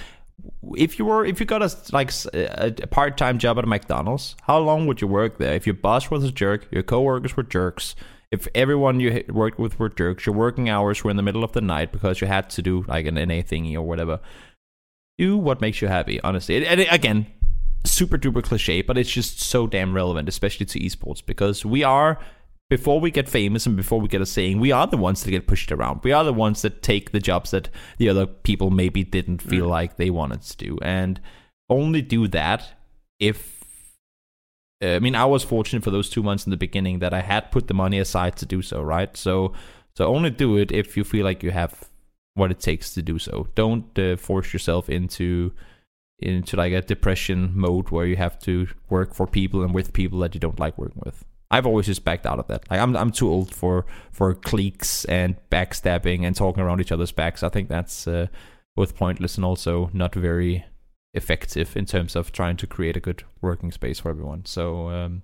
If you were if you got a like a part-time job at a McDonald's, how long would you work there? If your boss was a jerk, your coworkers were jerks, if everyone you worked with were jerks, your working hours were in the middle of the night because you had to do like an NA thingy or whatever. Do what makes you happy, honestly. And again, super duper cliche, but it's just so damn relevant, especially to esports, because we are before we get famous and before we get a saying, we are the ones that get pushed around. We are the ones that take the jobs that the other people maybe didn't feel like they wanted to do, and only do that if. uh, I mean, I was fortunate for those two months in the beginning that I had put the money aside to do so, right? So, so only do it if you feel like you have what it takes to do so. Don't uh, force yourself into into like a depression mode where you have to work for people and with people that you don't like working with. I've always just backed out of that. Like I'm I'm too old for for cliques and backstabbing and talking around each other's backs. I think that's uh, both pointless and also not very effective in terms of trying to create a good working space for everyone. So um,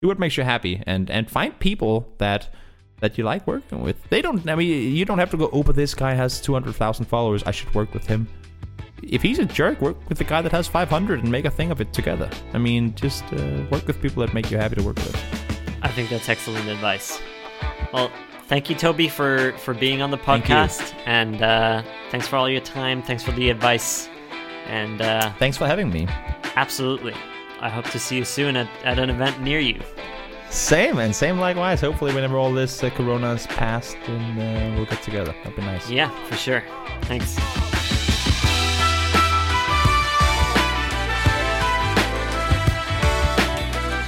do what makes you happy and and find people that that you like working with. They don't. I mean, you don't have to go. Oh, but this guy has two hundred thousand followers. I should work with him if he's a jerk, work with the guy that has 500 and make a thing of it together. I mean, just uh, work with people that make you happy to work with. I think that's excellent advice. Well, thank you, Toby, for for being on the Thank podcast, and uh, thanks for all your time. Thanks for the advice, and uh, Thanks for having me. absolutely, I hope to see you soon at, at an event near you. Same and same likewise. Hopefully, whenever all this uh, Corona's passed, and uh, we'll get together. That'd be nice. Yeah, for sure. Thanks.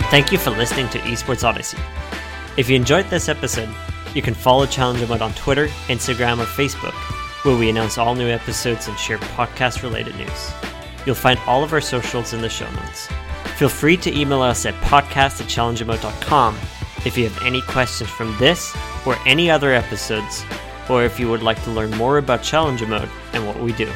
Thank you for listening to Esports Odyssey. If you enjoyed this episode, you can follow Challenger Mode on Twitter, Instagram, or Facebook, where we announce all new episodes and share podcast related news. You'll find all of our socials in the show notes. Feel free to email us at podcast at challengermode.com if you have any questions from this or any other episodes, or if you would like to learn more about Challenger Mode and what we do.